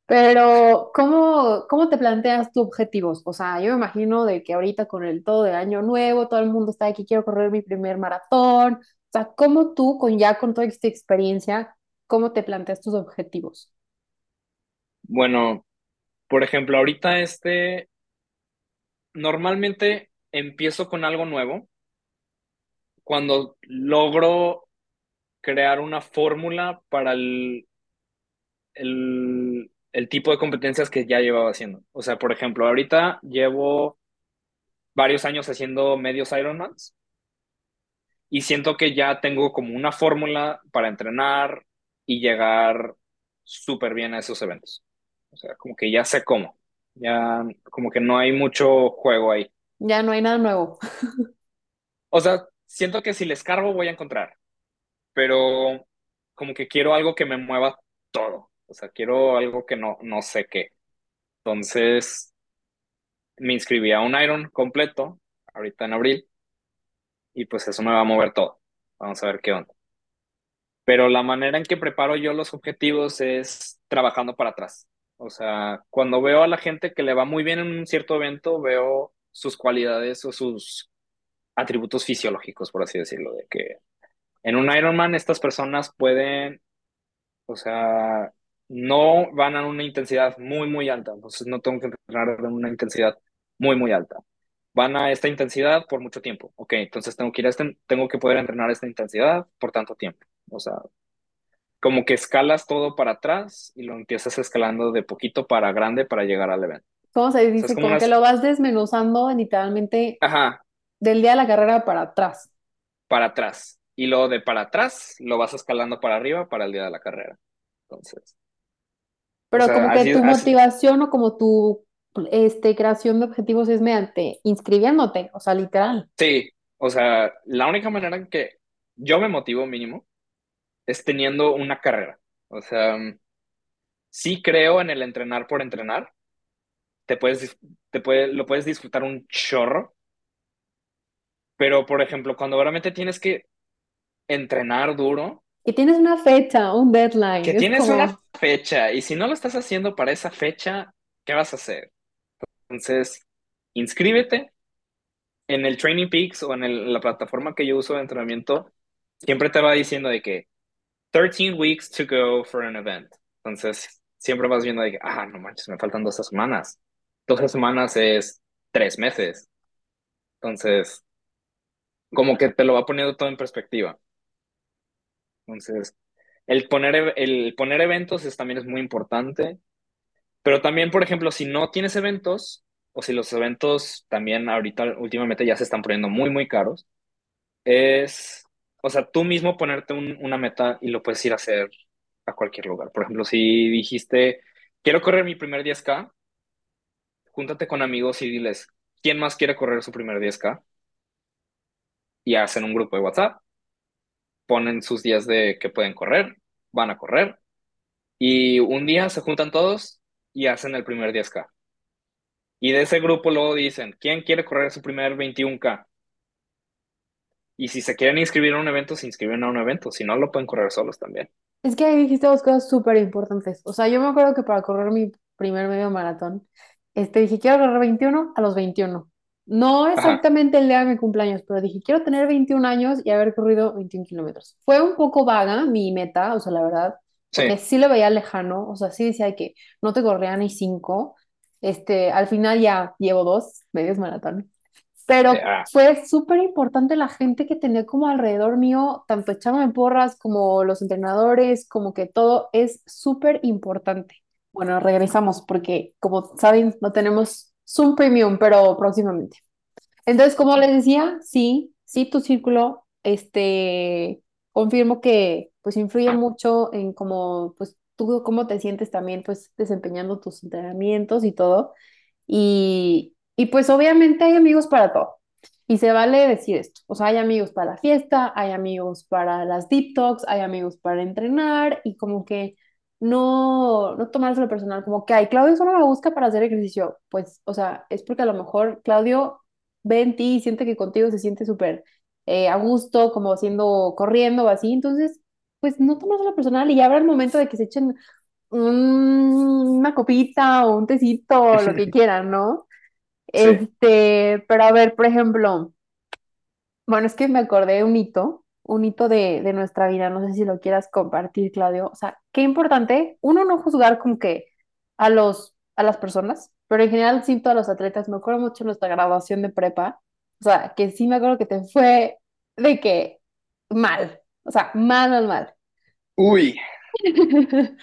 Pero, ¿cómo, cómo te planteas tus objetivos? O sea, yo me imagino de que ahorita con el todo de año nuevo, todo el mundo está aquí, quiero correr mi primer maratón. O sea, ¿cómo tú, con ya con toda esta experiencia, cómo te planteas tus objetivos? Bueno, por ejemplo, ahorita este, normalmente empiezo con algo nuevo cuando logro crear una fórmula para el, el, el tipo de competencias que ya llevaba haciendo. O sea, por ejemplo, ahorita llevo varios años haciendo medios Ironmans y siento que ya tengo como una fórmula para entrenar y llegar súper bien a esos eventos. O sea, como que ya sé cómo. Ya como que no hay mucho juego ahí. Ya no hay nada nuevo. O sea, siento que si les cargo voy a encontrar, pero como que quiero algo que me mueva todo. O sea, quiero algo que no, no sé qué. Entonces me inscribí a un Iron completo, ahorita en abril, y pues eso me va a mover todo. Vamos a ver qué onda. Pero la manera en que preparo yo los objetivos es trabajando para atrás. O sea, cuando veo a la gente que le va muy bien en un cierto evento, veo sus cualidades o sus atributos fisiológicos, por así decirlo, de que en un Ironman estas personas pueden, o sea, no van a una intensidad muy, muy alta, entonces no tengo que entrenar en una intensidad muy, muy alta. Van a esta intensidad por mucho tiempo. Ok, entonces tengo que ir a este, tengo que poder entrenar esta intensidad por tanto tiempo. O sea, como que escalas todo para atrás y lo empiezas escalando de poquito para grande para llegar al evento. ¿Cómo se O sea, es dice? como que lo vas desmenuzando literalmente ajá, del día de la carrera para atrás. para atrás. Y luego de para atrás lo vas escalando para arriba para el día de la carrera. Entonces, o Pero sea, como que así, tu así, motivación o como tu este, creación de objetivos es mediante inscribiéndote, o sea, literal. sí, o sea, la única manera en que yo me motivo mínimo es teniendo una carrera. O sea, sí creo en el entrenar por entrenar. Te puedes, te puede, lo puedes disfrutar un chorro, pero por ejemplo, cuando realmente tienes que entrenar duro, Y tienes una fecha, un deadline, que es tienes una como, fecha y si no lo estás haciendo para esa fecha, ¿qué vas a hacer? Entonces, inscríbete en el Training Peaks o en el- la plataforma que yo uso de entrenamiento, siempre te va diciendo de que 13 weeks to go for an event. Entonces, siempre vas viendo que, ah, no manches, me faltan 12 semanas. 12 semanas es tres meses. Entonces, como que te lo va poniendo todo en perspectiva. Entonces, el poner, ev- el poner eventos es, también es muy importante, pero también, por ejemplo, si no tienes eventos, o si los eventos también ahorita últimamente ya se están poniendo muy, muy caros, es, o sea, tú mismo ponerte un- una meta y lo puedes ir a hacer a cualquier lugar. Por ejemplo, si dijiste, quiero correr mi primer 10K, júntate con amigos y diles, ¿quién más quiere correr su primer 10K? Y hacen un grupo de WhatsApp, ponen sus días de que pueden correr, van a correr, y un día se juntan todos y hacen el primer 10K. Y de ese grupo luego dicen, ¿quién quiere correr su primer 21K? Y si se quieren inscribir a un evento, se inscriben a un evento, si no, lo pueden correr solos también. Es que ahí dijiste dos cosas súper importantes. O sea, yo me acuerdo que para correr mi primer medio maratón, este, dije, quiero correr 21 a los 21. No Ajá, exactamente el día de mi cumpleaños, pero dije, quiero tener 21 años y haber corrido 21 kilómetros. Fue un poco vaga mi meta, o sea, la verdad, porque sí, sí lo veía lejano, o sea, sí decía que no te corría ni cinco. Este, al final ya llevo dos medios maratón. Pero ah, fue súper importante la gente que tenía como alrededor mío, tanto echándome porras como los entrenadores, como que todo es súper importante. Bueno, regresamos porque, como saben, no tenemos Zoom Premium, pero próximamente. Entonces, como les decía, sí, sí, tu círculo, este, confirmo que pues influye mucho en cómo, pues tú cómo te sientes también, pues desempeñando tus entrenamientos y todo. Y, y pues obviamente hay amigos para todo. Y se vale decir esto. O sea, hay amigos para la fiesta, hay amigos para las deep talks, hay amigos para entrenar y como que no, no tomárselo personal, como que, ay, Claudio solo me busca para hacer ejercicio. Pues, o sea, es porque a lo mejor Claudio ve en ti y siente que contigo se siente súper eh, a gusto, como haciendo, corriendo o así. Entonces, pues no tomárselo personal y ya habrá el momento de que se echen un- una copita o un tecito o lo que quieran, ¿no? Sí. Este, pero a ver, por ejemplo, bueno, es que me acordé de un hito, un hito de, de nuestra vida, no sé si lo quieras compartir, Claudio. O sea, qué importante, uno, no juzgar como que a los, a las personas, pero en general siento a los atletas, me acuerdo mucho de nuestra graduación de prepa, o sea, que sí me acuerdo que te fue de que mal, o sea, mal, mal, mal. Uy,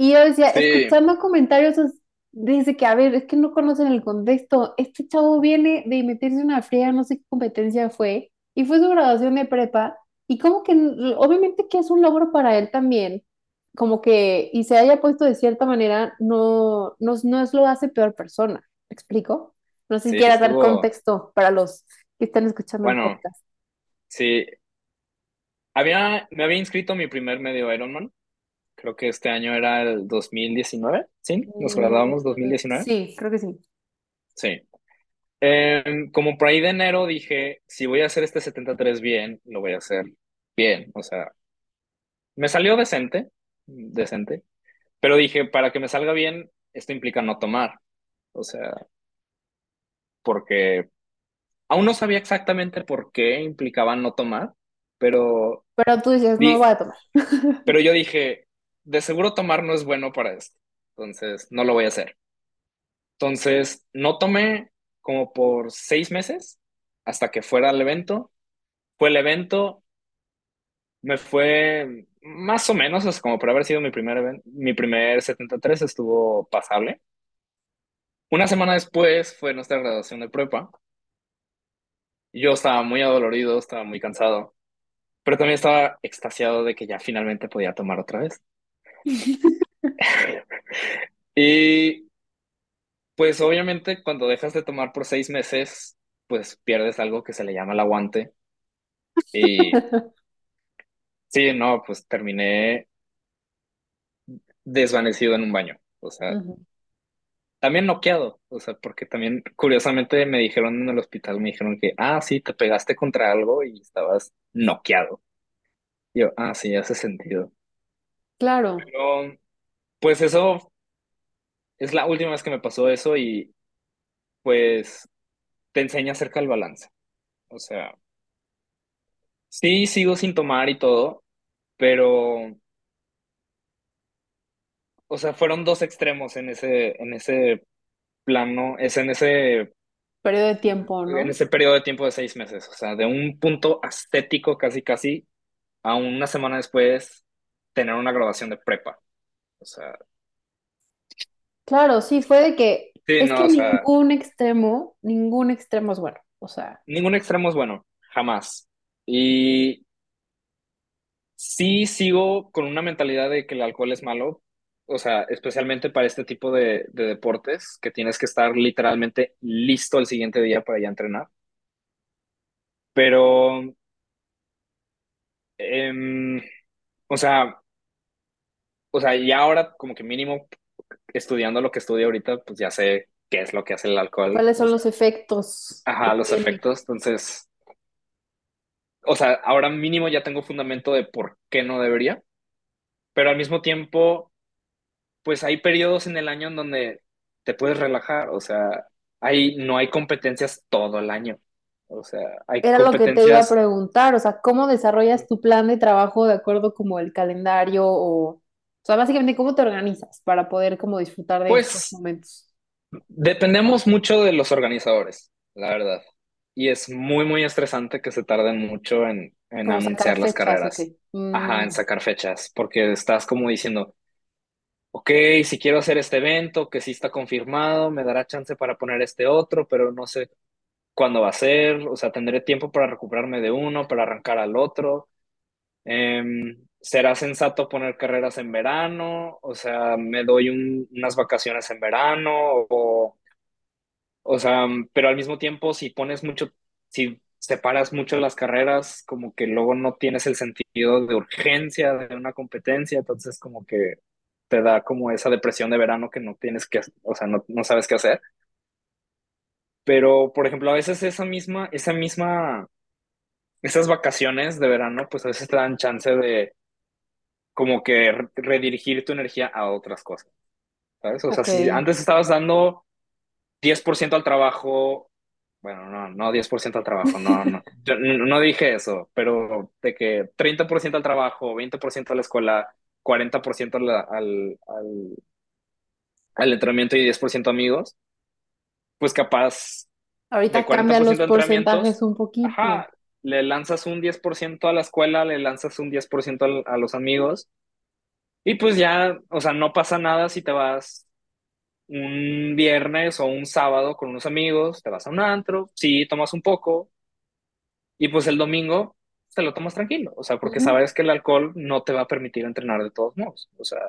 Y yo decía, sí, escuchando comentarios, dice que, a ver, es que no conocen el contexto. Este chavo viene de meterse una friega, no sé qué competencia fue, y fue su graduación de prepa, y como que, obviamente que es un logro para él también, como que, y se haya puesto de cierta manera, no, no, no es lo hace peor persona. ¿Me explico? No sé si sí, quieras dar contexto para los que están escuchando el bueno, podcast. sí, había, me había inscrito mi primer medio Ironman, creo que este año era el 2019, ¿sí? Nos graduamos Mm, 2019, sí, creo que sí. sí. Em, como por ahí de enero dije, si voy a hacer este 73 bien, lo voy a hacer bien, o sea, me salió decente, decente, pero dije, para que me salga bien, esto implica no tomar, o sea, porque aún no sabía exactamente por qué implicaba no tomar, pero, Pero tú dices, no voy a tomar. pero yo dije, de seguro tomar no es bueno para esto, entonces no lo voy a hacer. Entonces, no tomé como por seis meses hasta que fuera el evento. Fue el evento, me fue más o menos, es como por haber sido mi primer evento, mi primer 73 estuvo pasable. Una semana después fue nuestra graduación de prepa. Yo estaba muy adolorido, estaba muy cansado, pero también estaba extasiado de que ya finalmente podía tomar otra vez. Y pues obviamente cuando dejas de tomar por seis meses, pues pierdes algo que se le llama el aguante. Y sí, no, pues terminé desvanecido en un baño. O sea, también noqueado. O sea, porque también curiosamente me dijeron en el hospital, me dijeron que, ah, sí, te pegaste contra algo y estabas noqueado. Y yo, ah, sí, hace sentido. Claro. Pero, pues eso es la última vez que me pasó eso y pues te enseña acerca del balance. O sea, sí sigo sin tomar y todo, pero, o sea, fueron dos extremos en ese, en ese plano, es en ese, periodo de tiempo, en ¿no? ese periodo de tiempo de seis meses. O sea, de un punto estético casi, casi, a una semana después tener una graduación de prepa. O sea, Claro, sí, fue de que Sí, Es no, que o sea, ningún extremo, ningún extremo es bueno. O sea, ningún extremo es bueno, jamás. Y sí sigo con una mentalidad de que el alcohol es malo, o sea, especialmente para este tipo de, de deportes, que tienes que estar literalmente listo el siguiente día para ya entrenar. Pero, em, o sea, o sea, ya ahora como que mínimo estudiando lo que estudio ahorita, pues ya sé qué es lo que hace el alcohol, ¿cuáles son los efectos ajá, los efectos. Entonces, o sea, ahora mínimo ya tengo fundamento de por qué no debería, pero al mismo tiempo, pues hay periodos en el año en donde te puedes relajar, o sea, hay, no hay competencias todo el año, o sea, hay Era lo que te iba a preguntar, o sea, ¿cómo desarrollas tu plan de trabajo de acuerdo como el calendario o, o sea, básicamente cómo te organizas para poder como disfrutar de estos pues momentos? dependemos mucho de los organizadores, la verdad. Y es muy, muy estresante que se tarden mucho en, en anunciar las fechas, carreras. Ajá, en Mm, sacar fechas, porque estás como diciendo, ok, si quiero hacer este evento, que sí está confirmado, me dará chance para poner este otro, pero no sé cuándo va a ser, o sea, tendré tiempo para recuperarme de uno, para arrancar al otro. Em, ¿será sensato poner carreras en verano? O sea, me doy un- unas vacaciones en verano o o sea, pero al mismo tiempo, si pones mucho, si separas mucho las carreras, como que luego no tienes el sentido de urgencia de una competencia, entonces como que te da como esa depresión de verano que no tienes que, o sea, no, no sabes qué hacer. Pero, por ejemplo, a veces esa misma, esa misma, esas vacaciones de verano, pues a veces te dan chance de como que re- redirigir tu energía a otras cosas, ¿sabes? O sea, si antes estabas dando 10% al trabajo, bueno, no, no 10% al trabajo, no, no, yo no, no dije eso, pero de que 30% al trabajo, 20% a la escuela, 40% al, al, al, al entrenamiento y 10% amigos, pues capaz Ahorita cambian los porcentajes un poquito. ajá, le lanzas un 10% a la escuela, le lanzas un 10% al- a los amigos y pues ya, o sea, no pasa nada si te vas un viernes o un sábado con unos amigos, te vas a un antro, sí, tomas un poco y pues el domingo te lo tomas tranquilo, o sea, porque Ujú. sabes que el alcohol no te va a permitir entrenar de todos modos, o sea,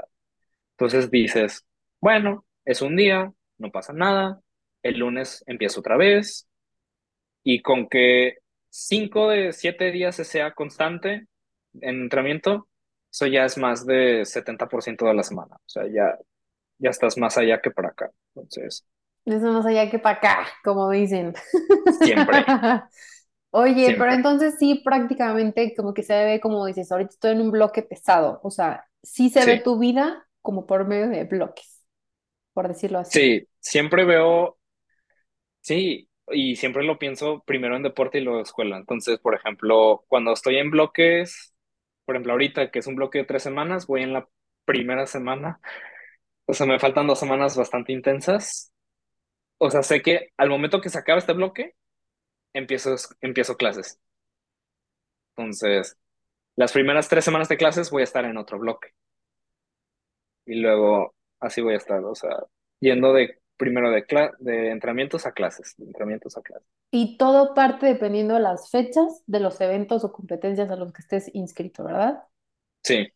entonces dices, bueno, es un día, no pasa nada, el lunes empiezo otra vez y con que cinco de siete días se sea constante en entrenamiento, eso ya es más de 70% de la semana, o sea, ya, ya estás más allá que para acá, entonces, Eso más allá que para acá, como dicen. siempre. Oye, pero Siempre. entonces sí, prácticamente como que se ve, como dices, ahorita estoy en un bloque pesado, o sea, sí se ve Sí, tu vida como por medio de bloques, por decirlo así. sí, siempre veo, sí, y siempre lo pienso primero en deporte y luego escuela. Entonces, por ejemplo, cuando estoy en bloques, por ejemplo, ahorita que es un bloque de tres semanas, voy en la primera semana, o sea, me faltan dos semanas bastante intensas. O sea, sé que al momento que se acabe este bloque, empiezo, empiezo clases. Entonces, las primeras tres semanas de clases voy a estar en otro bloque. y luego así voy a estar, o sea, yendo de primero de, de entrenamientos a clases, de entrenamientos a clases. Y todo parte dependiendo de las fechas de los eventos o competencias a los que estés inscrito, ¿verdad? Sí,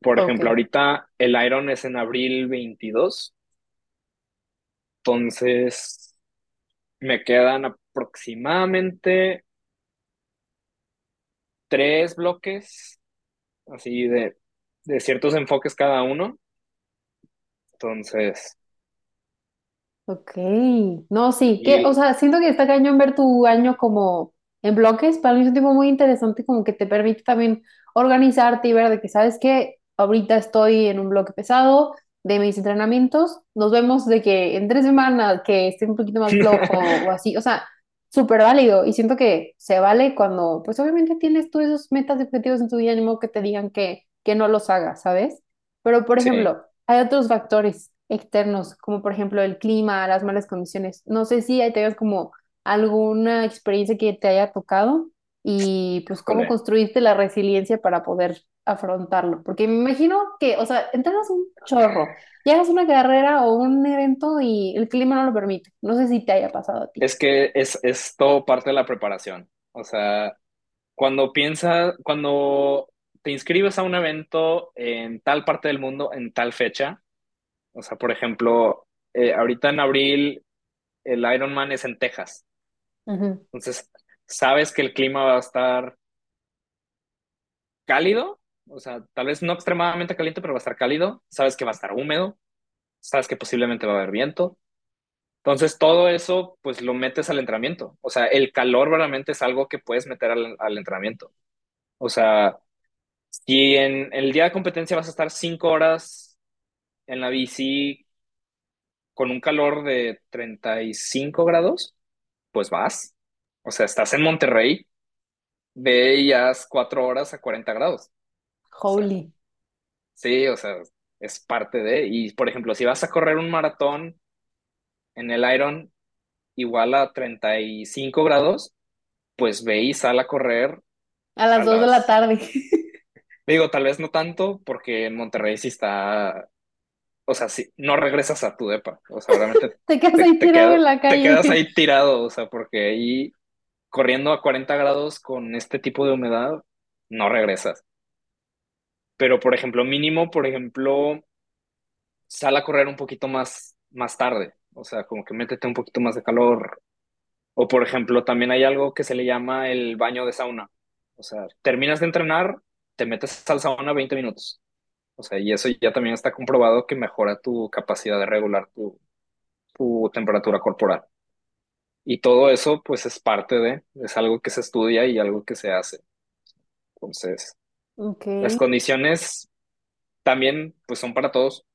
por ejemplo, ahorita el Iron es en abril 22, entonces me quedan aproximadamente tres bloques, así de, de ciertos enfoques cada uno, entonces, Ok, no, sí, que, o y sea, siento que está cañón ver tu año como en bloques, para mí es un tiempo muy interesante, como que te permite también organizarte y ver de que sabes que ahorita estoy en un bloque pesado de mis entrenamientos, nos vemos de que en tres semanas que esté un poquito más flojo o así, o sea, súper válido. Y siento que se vale cuando, pues obviamente tienes tú esos metas y objetivos en tu vida, ni modo que te digan que, que no los hagas, ¿sabes? Pero, por sí. ejemplo, hay otros factores externos, como por ejemplo el clima, las malas condiciones. No sé si ahí tengas como alguna experiencia que te haya tocado. y pues cómo Híjole. construirte la resiliencia para poder afrontarlo. Porque me imagino que, o sea, entrenas un chorro, llegas a una carrera o un evento y el clima no lo permite. No sé si te haya pasado a ti. Es que es, es todo parte de la preparación. O sea, cuando piensas, cuando te inscribes a un evento en tal parte del mundo, en tal fecha, o sea, por ejemplo, eh, ahorita en abril el Ironman es en Texas. Entonces, sabes que el clima va a estar cálido, o sea, tal vez no extremadamente caliente, pero va a estar cálido. Sabes que va a estar húmedo, sabes que posiblemente va a haber viento. Entonces, todo eso, pues lo metes al entrenamiento. O sea, el calor realmente es algo que puedes meter al, al entrenamiento. O sea, si en el día de competencia vas a estar cinco horas en la bici con un calor de 35 grados, pues vas. O sea, estás en Monterrey, veías cuatro horas a 40 grados. O sea, Holy. sí, o sea, es parte de. Y por ejemplo, si vas a correr un maratón en el Iron igual a 35 grados, pues ve y sal a correr A a las dos de la tarde. Digo, tal vez no tanto, porque en Monterrey sí está. O sea, sí, no regresas a tu depa. O sea, realmente Te quedas te, ahí te, tirado en la te calle. quedas ahí tirado. O sea, porque ahí corriendo a 40 grados con este tipo de humedad, no regresas. Pero, por ejemplo, mínimo, por ejemplo, sal a correr un poquito más, más tarde. O sea, como que métete un poquito más de calor. O, por ejemplo, también hay algo que se le llama el baño de sauna. O sea, terminas de entrenar, te metes al sauna 20 minutos. O sea, y eso ya también está comprobado que mejora tu capacidad de regular tu, tu temperatura corporal. Y todo eso, pues, es parte de, es algo que se estudia y algo que se hace. Entonces, Ok. las condiciones también, pues, son para todos.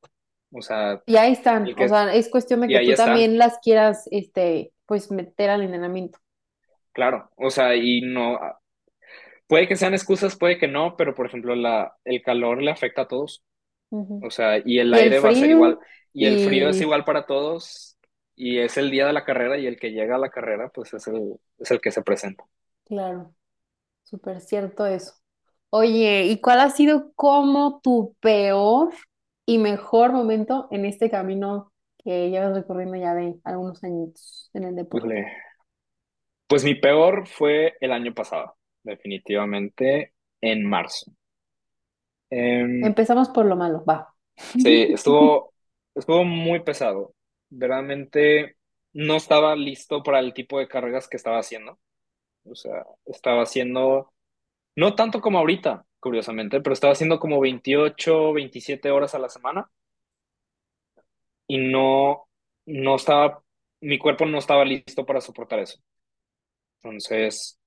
O sea, Y ahí están. O sea, es cuestión de que tú están, también las quieras, este, pues meter al entrenamiento. claro. O sea, y no, puede que sean excusas, puede que no, pero por ejemplo, la, el calor le afecta a todos. O sea, y el Y el aire va a ser igual, y el frío es igual para todos, y es el día de la carrera, y el que llega a la carrera, pues es el, es el que se presenta. claro, súper cierto eso. Oye, ¿y cuál ha sido como tu peor y mejor momento en este camino que llevas recorriendo ya de algunos añitos en el deporte? Pues mi peor fue el año pasado, definitivamente en marzo. Em, Empezamos por lo malo, va. sí, estuvo, estuvo muy pesado. Verdaderamente no estaba listo para el tipo de carreras que estaba haciendo. O sea, estaba haciendo, no tanto como ahorita, curiosamente, pero estaba haciendo como 28 27 horas a la semana y no, no estaba, mi cuerpo no estaba listo para soportar eso. Entonces,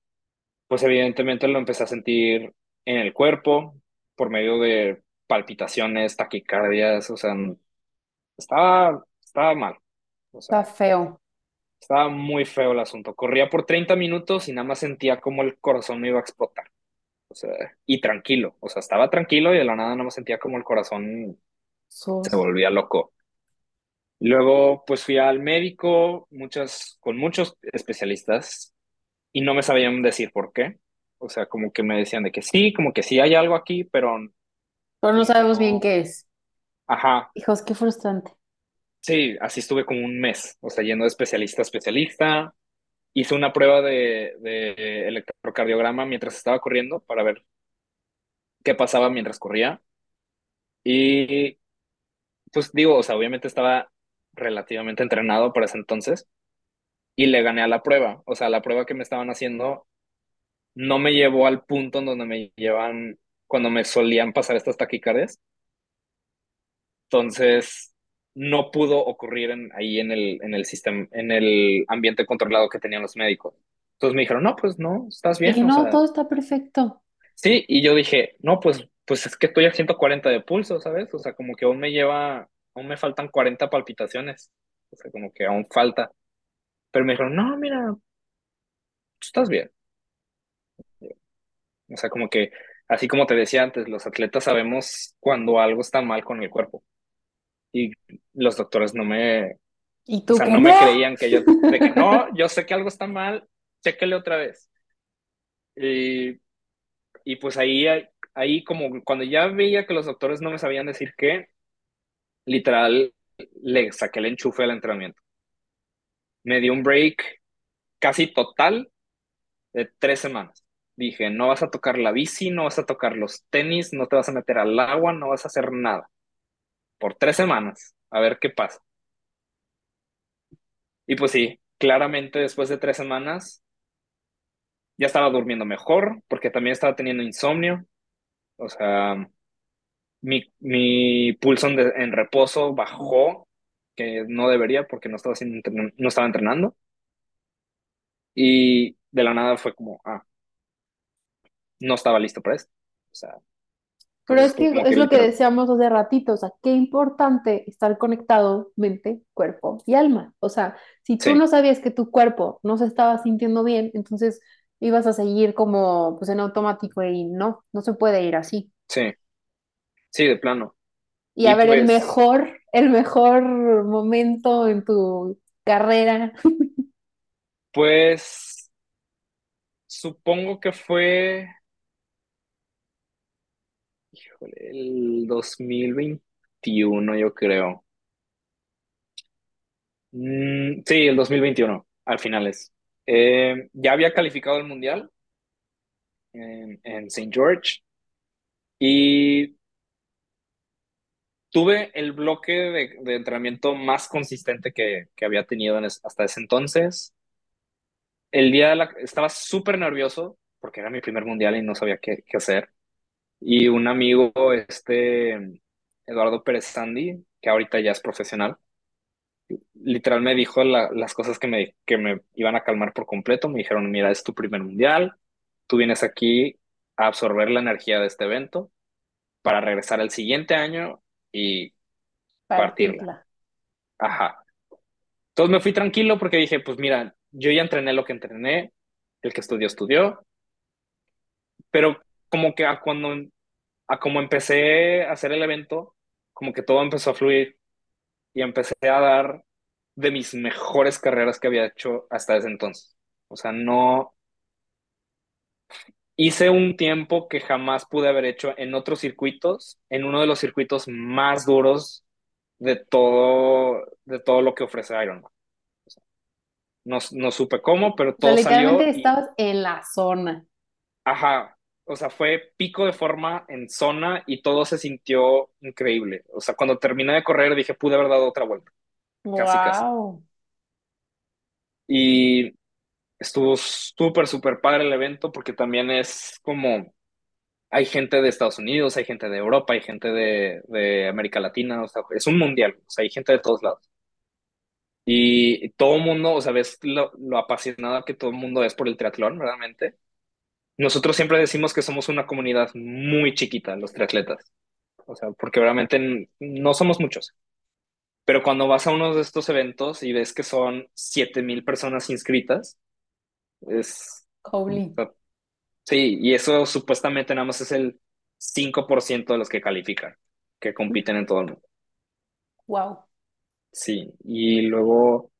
pues evidentemente lo empecé a sentir en el cuerpo por medio de palpitaciones, taquicardias, o sea, estaba, estaba mal, o Está feo. estaba muy feo el asunto. Corría por 30 minutos y nada más sentía como el corazón me iba a explotar, o sea, y tranquilo, o sea, estaba tranquilo y de la nada nada más sentía como el corazón se volvía loco. Luego, pues fui al médico, muchas, con muchos especialistas, y no me sabían decir por qué. O sea, como que me decían de que sí, como que sí hay algo aquí, pero Pero no sabemos bien qué es. Ajá, Hijos, qué frustrante. sí, así estuve como un mes, o sea, yendo de especialista a especialista. Hice una prueba de, de electrocardiograma mientras estaba corriendo para ver qué pasaba mientras corría. Y pues digo, o sea, obviamente estaba relativamente entrenado para ese entonces y le gané a la prueba. O sea, la prueba que me estaban haciendo no me llevó al punto en donde me llevan cuando me solían pasar estas taquicardias. Entonces, no pudo ocurrir en, ahí en el, en el sistema, en el ambiente controlado que tenían los médicos. Entonces me dijeron, no, pues no, estás bien, que o no, sea, todo está perfecto. sí, y yo dije, no, pues, pues es que estoy a 140 de pulso, ¿sabes? O sea, como que aún me lleva, aún me faltan 40 palpitaciones, o sea, como que aún falta. Pero me dijeron, no, mira, estás bien. O sea, como que, así como te decía antes, los atletas sabemos cuando algo está mal con el cuerpo. Y los doctores no me, ¿Y o tú sea, que no no? me creían que yo, de que no, yo sé que algo está mal, chéquele otra vez. Y, y pues ahí, ahí como cuando ya veía que los doctores no me sabían decir qué, literal le saqué el enchufe al entrenamiento. Me dio un break casi total de tres semanas. Dije, no vas a tocar la bici, no vas a tocar los tenis, no te vas a meter al agua, no vas a hacer nada. Por tres semanas, a ver qué pasa. Y pues sí, claramente después de tres semanas ya estaba durmiendo mejor, porque también estaba teniendo insomnio. O sea, mi, mi pulso en, en reposo bajó, que no debería porque no estaba, haciendo, no estaba entrenando. Y de la nada fue como, ah, no estaba listo para esto. O sea, Pero es que es lo que decíamos hace ratito, o sea, qué importante estar conectado mente, cuerpo y alma. O sea, si tú sí, no sabías que tu cuerpo no se estaba sintiendo bien, entonces ibas a seguir como pues en automático y no, no se puede ir así. sí, sí, de plano. Y a ver, el pues, mejor, el mejor momento en tu carrera. pues, supongo que fue, híjole, el 2021 yo creo. Mm, sí, el 2021 al finales. Eh, ya había calificado el mundial en, en St. George y tuve el bloque de, entrenamiento más consistente que, había tenido hasta ese entonces. El día estaba súper nervioso porque era mi primer mundial y no sabía qué, hacer. Y un amigo, este Eduardo Pérez Sandy, que ahorita ya es profesional, literal me dijo la- las cosas que me, que me iban a calmar por completo. Me dijeron, mira, es tu primer mundial, tú vienes aquí a absorber la energía de este evento para regresar el siguiente año y partirla. Partirla. Ajá. Entonces me fui tranquilo porque dije, pues mira, yo ya entrené lo que entrené, el que estudió, estudió, pero como que a cuando, a como empecé a hacer el evento, como que todo empezó a fluir y empecé a dar de mis mejores carreras que había hecho hasta ese entonces. O sea, no hice un tiempo que jamás pude haber hecho en otros circuitos, en uno de los circuitos más duros de todo, de todo lo que ofrece Ironman. O sea, no, no supe cómo, pero O sea, todo literalmente salió y, estabas en la zona. ajá, o sea, fue pico de forma en zona y todo se sintió increíble. O sea, cuando terminé de correr dije, pude haber dado otra vuelta, casi, casi. Wow. Y estuvo súper, súper padre el evento porque también es como, hay gente de Estados Unidos, hay gente de Europa, hay gente de, de América Latina, o sea, es un mundial, o sea, hay gente de todos lados. Y todo el mundo, o sea, ves lo, lo apasionado que todo el mundo es por el triatlón, realmente. Nosotros siempre decimos que somos una comunidad muy chiquita, los triatletas. O sea, porque realmente no somos muchos. Pero cuando vas a uno de estos eventos y ves que son 7000 personas inscritas, es, Holy. sí, y eso supuestamente nada más es el 5% de los que califican, que compiten en todo el mundo. Wow. Sí, y luego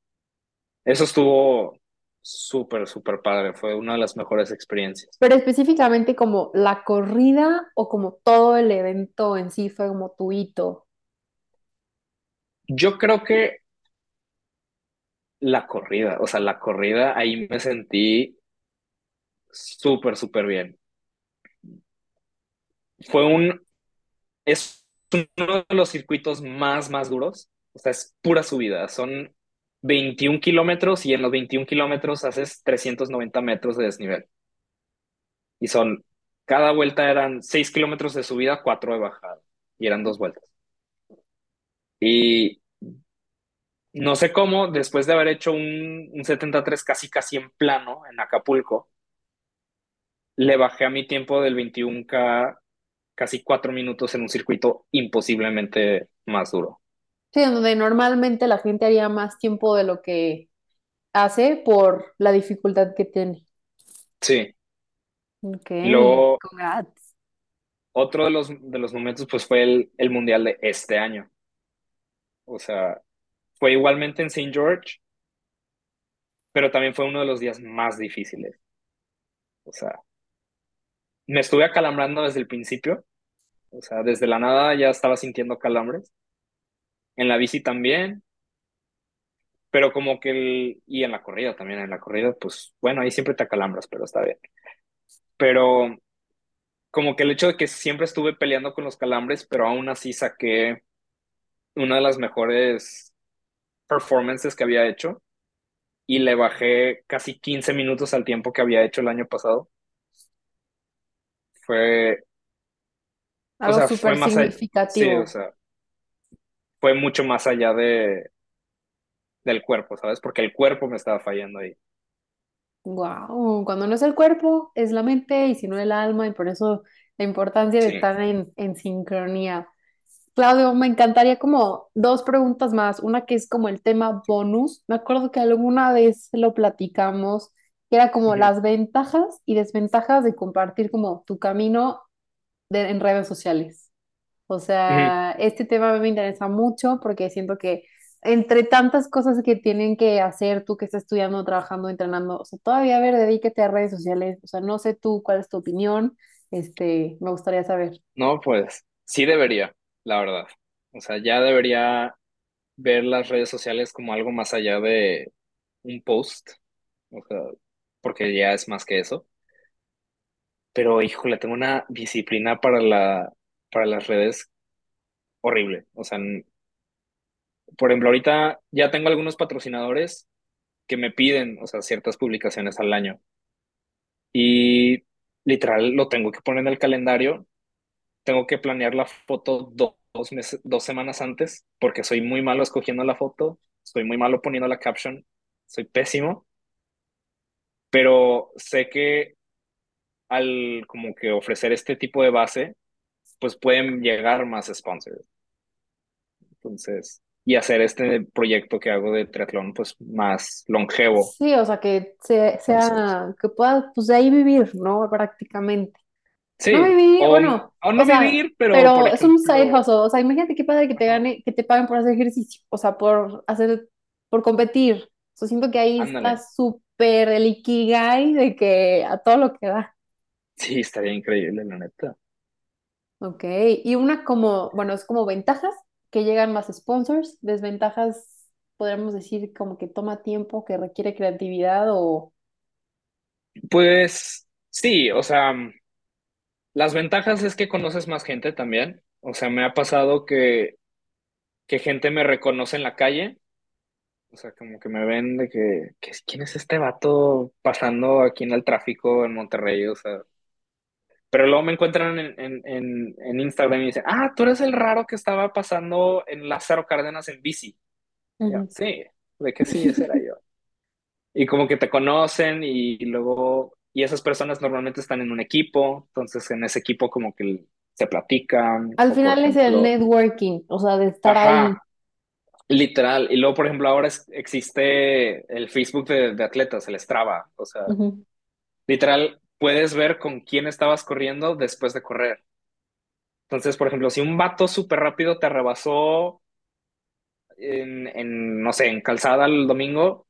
eso estuvo súper, súper padre, fue una de las mejores experiencias. Pero específicamente como la corrida o como todo el evento en sí fue como tu hito. Yo creo que la corrida, o sea, la corrida, ahí me sentí súper, súper bien. Fue un, es uno de los circuitos más, más duros, o sea, es pura subida, son 21 kilómetros y en los 21 kilómetros haces 390 metros de desnivel. Y son, cada vuelta eran 6 kilómetros de subida, 4 de bajada, y eran dos vueltas. Y no sé cómo, después de haber hecho un, un 73 casi, casi en plano en Acapulco, le bajé a mi tiempo del 21K casi cuatro minutos en un circuito imposiblemente más duro. Sí, donde normalmente la gente haría más tiempo de lo que hace por la dificultad que tiene. Sí. Ok, luego, congrats. otro de los, de los momentos, pues fue el, el Mundial de este año. O sea, fue igualmente en St. George, pero también fue uno de los días más difíciles. O sea, me estuve acalambrando desde el principio, o sea, desde la nada ya estaba sintiendo calambres. En la bici también, pero como que el, y en la corrida también, en la corrida, pues bueno, ahí siempre te acalambras, pero está bien. Pero como que el hecho de que siempre estuve peleando con los calambres, pero aún así saqué una de las mejores performances que había hecho y le bajé casi 15 minutos al tiempo que había hecho el año pasado. Fue, o Algo sea, fue súper más allá, sí, o significativo. sea, fue mucho más allá de, del cuerpo, ¿sabes? Porque el cuerpo me estaba fallando ahí. Wow, cuando no es el cuerpo, es la mente y si no el alma, y por eso la importancia de Sí. estar en, en sincronía. Claudio, me encantaría como dos preguntas más. Una que es como el tema bonus. Me acuerdo que alguna vez lo platicamos, que era como las ventajas y desventajas de compartir como tu camino de- en redes sociales. O sea, este tema me interesa mucho porque siento que entre tantas cosas que tienen que hacer tú que estás estudiando, trabajando, entrenando, o sea, todavía a ver, dedíquete a redes sociales. O sea, no sé tú cuál es tu opinión. Este, me gustaría saber. No, pues sí debería, la verdad. O sea, ya debería ver las redes sociales como algo más allá de un post, o sea, porque ya es más que eso. Pero, híjole, tengo una disciplina para la, para las redes horrible. O sea, por ejemplo, ahorita ya tengo algunos patrocinadores que me piden, o sea, ciertas publicaciones al año. Y literal lo tengo que poner en el calendario. Tengo que planear la foto do- dos meses, dos semanas antes, porque soy muy malo escogiendo la foto, soy muy malo poniendo la caption, soy pésimo, pero sé que al como que ofrecer este tipo de base, pues pueden llegar más sponsors. Entonces, y hacer este proyecto que hago de triatlón, pues más longevo. Sí, o sea, que se- Entonces, sea, que puedas, pues de ahí vivir, ¿no? Prácticamente. No sí, vivir, o, bueno, o o no sea, vivir, pero pero es un side hustle. O sea, imagínate qué padre que te gane, que te paguen por hacer ejercicio, o sea, por hacer, por competir. O sea, siento que ahí está súper el ikigai de que a todo lo que da. Sí, estaría increíble, la neta. Ok, y una como, bueno, es como ventajas, que llegan más sponsors, desventajas, podríamos decir como que toma tiempo, que requiere creatividad o... Pues sí, o sea, las ventajas es que conoces más gente también. O sea, me ha pasado que, que gente me reconoce en la calle. O sea, como que me ven de que, que, ¿quién es este vato pasando aquí en el tráfico en Monterrey? O sea, pero luego me encuentran en, en, en, en Instagram y dicen, ah, tú eres el raro que estaba pasando en Lázaro Cárdenas en bici. Y yo, Ujú. sí, de que sí, ese era yo. Y como que te conocen y, luego, y esas personas normalmente están en un equipo, entonces en ese equipo como que se platican, Al final es el networking, o sea, de estar ahí. literal. Y luego, por ejemplo, ahora es- existe el Facebook de, de atletas, el Strava, o sea, Ujú. literal, puedes ver con quién estabas corriendo después de correr. Entonces, por ejemplo, si un vato súper rápido te rebasó en, en, no sé, en calzada el domingo,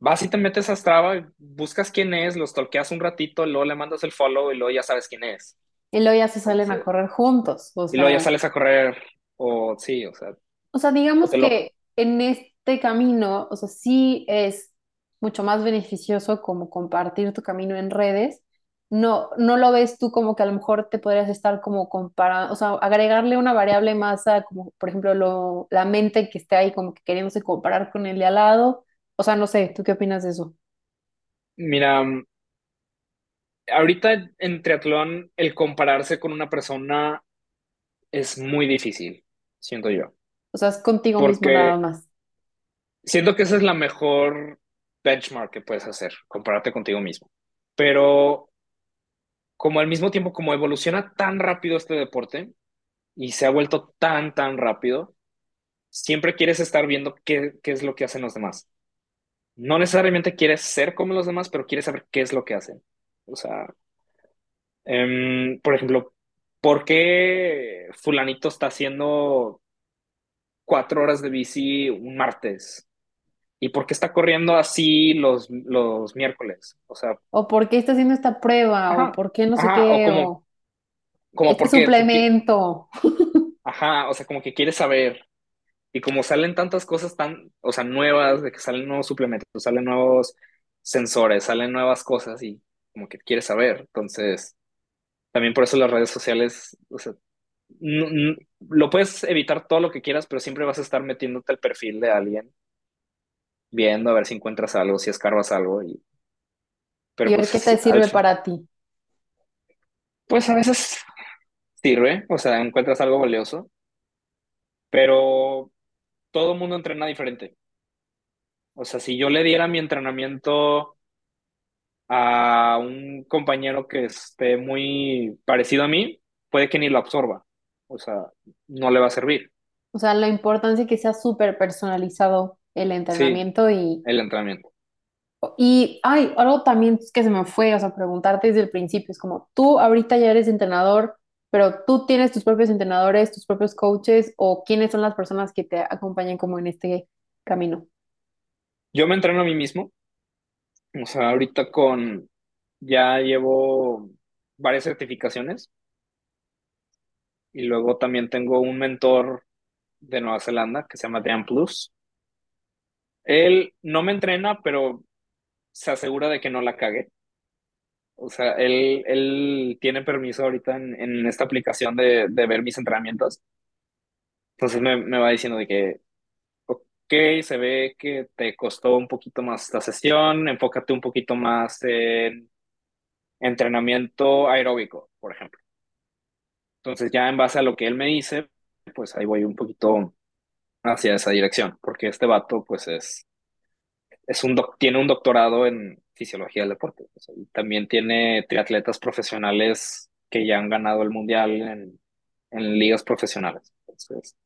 vas y te metes a Strava, buscas quién es, los talkeas un ratito, luego le mandas el follow y luego ya sabes quién es. Y luego ya se salen a correr juntos. O y luego ya sea, sales a correr, o sí, o sea, o sea, o digamos lo... que en este camino, o sea, sí es mucho más beneficioso como compartir tu camino en redes. No, no lo ves tú como que a lo mejor te podrías estar como comparando, o sea, agregarle una variable más a como, por ejemplo, lo, la mente que esté ahí como que queriéndose comparar con el de al lado. O sea, no sé, ¿tú qué opinas de eso? Mira, ahorita en triatlón el compararse con una persona es muy difícil, siento yo, O sea, es contigo mismo nada más. siento que esa es la mejor benchmark que puedes hacer, compararte contigo mismo. Pero como al mismo tiempo, como evoluciona tan rápido este deporte y se ha vuelto tan, tan rápido, siempre quieres estar viendo qué, qué es lo que hacen los demás. No necesariamente quieres ser como los demás, pero quieres saber qué es lo que hacen. O sea, em, por ejemplo, ¿por qué fulanito está haciendo cuatro horas de bici un martes? ¿y por qué está corriendo así los, los miércoles? O sea, O por qué está haciendo esta prueba, o por qué no sé ajá, o qué, como, o como este porque suplemento. ajá, o sea, como que quieres saber. Y como salen tantas cosas tan, o sea, nuevas, de que salen nuevos suplementos, salen nuevos sensores, salen nuevas cosas y como que quieres saber. Entonces, también por eso las redes sociales, o sea, no- no- lo puedes evitar todo lo que quieras, pero siempre vas a estar metiéndote el perfil de alguien, viendo a ver si encuentras algo, si escarbas algo. Y, Y pero pues qué te al sirve fin, para ti. pues a veces sirve, o sea, encuentras algo valioso, pero todo el mundo entrena diferente. O sea, si yo le diera mi entrenamiento a un compañero que esté muy parecido a mí, puede que ni lo absorba. O sea, no le va a servir. O sea, la importancia que sea súper personalizado el Sí, entrenamiento y, el entrenamiento. y, ay, algo también que se me fue, o sea, preguntarte desde el principio, es como, tú ahorita ya eres entrenador, pero tú tienes tus propios entrenadores, tus propios coaches, o quiénes son las personas que te acompañan como en este camino. Yo me entreno a mí mismo. O sea, ahorita con, ya llevo varias certificaciones y luego también tengo un mentor de Nueva Zelanda que se llama Dan Plus. Él no me entrena, pero se asegura de que no la cague. O sea, él, él tiene permiso ahorita en, en esta aplicación de, de ver mis entrenamientos. Entonces me, me va diciendo de que, ok, se ve que te costó un poquito más esta sesión, enfócate un poquito más en entrenamiento aeróbico, por ejemplo. Entonces ya en base a lo que él me dice, pues ahí voy un poquito hacia esa dirección, porque este vato pues es, es un doc- tiene un doctorado en fisiología del deporte. o sea, y también tiene triatletas profesionales que ya han ganado el mundial en, en ligas profesionales. Entonces,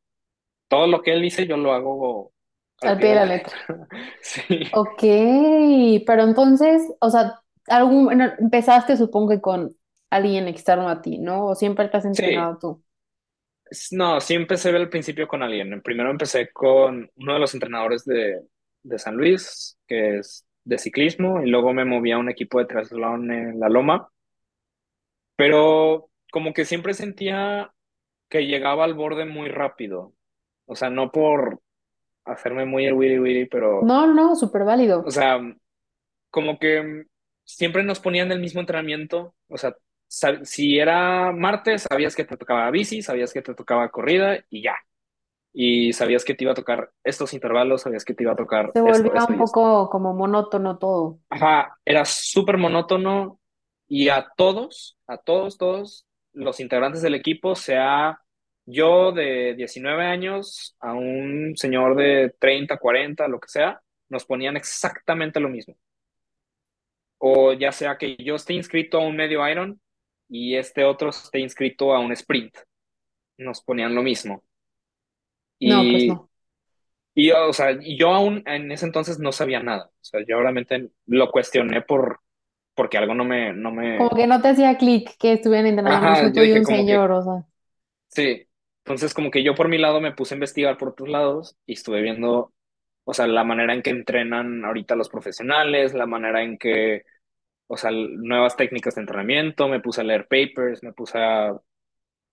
todo lo que él dice yo lo hago al pie de la letra. Sí, Ok, pero entonces, o sea, algún, empezaste supongo que con alguien externo a ti, ¿no? O siempre te has sí. entrenado tú. No, sí empecé al principio con alguien. Primero empecé con uno de los entrenadores de, de San Luis, que es de ciclismo, y luego me moví a un equipo de triatlón en La Loma, pero como que siempre sentía que llegaba al borde muy rápido. O sea, no por hacerme muy el wiri wiri, pero, No, no, súper o válido. sea, como que siempre nos ponían el mismo entrenamiento. O sea, si era martes, sabías que te tocaba bici, sabías que te tocaba corrida y ya. Y sabías que te iba a tocar estos intervalos, sabías que te iba a tocar Se volvía esto un esto. poco como monótono todo. Ajá, era súper monótono y a todos, a todos, todos los integrantes del equipo, sea yo de 19 años a un señor de 30 40 lo que sea, nos ponían exactamente lo mismo. O ya sea que yo esté inscrito a un medio Iron y este otro esté inscrito a un sprint, nos ponían lo mismo. No, pues Y no. Y yo, o sea, y yo aún en ese entonces no sabía nada. O sea, yo realmente lo cuestioné por, porque algo no me, no Como me, que no te hacía clic que estuvieran entrenando tú y un como que, señor, o sea. sí. Entonces como que yo por mi lado me puse a investigar por otros lados y estuve viendo, o sea, la manera en que entrenan ahorita los profesionales, la manera en que, o sea, nuevas técnicas de entrenamiento, me puse a leer papers, me puse a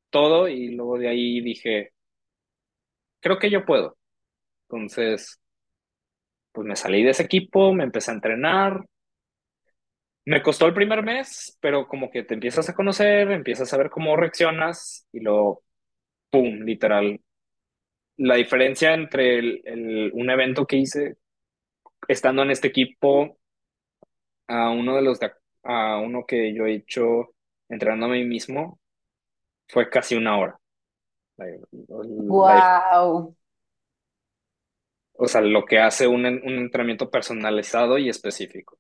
todo y luego de ahí dije, creo que yo puedo. Entonces, pues me salí de ese equipo, me empecé a entrenar, Me costó el primer mes, pero como que te empiezas a conocer, empiezas a ver cómo reaccionas y luego, ¡pum!, literal. La diferencia entre el, el- un evento que hice estando en este equipo a uno de los de- a uno que yo he hecho entrenando a mí mismo fue casi una hora. Wow. o sea, lo que hace un, en- un entrenamiento personalizado y específico.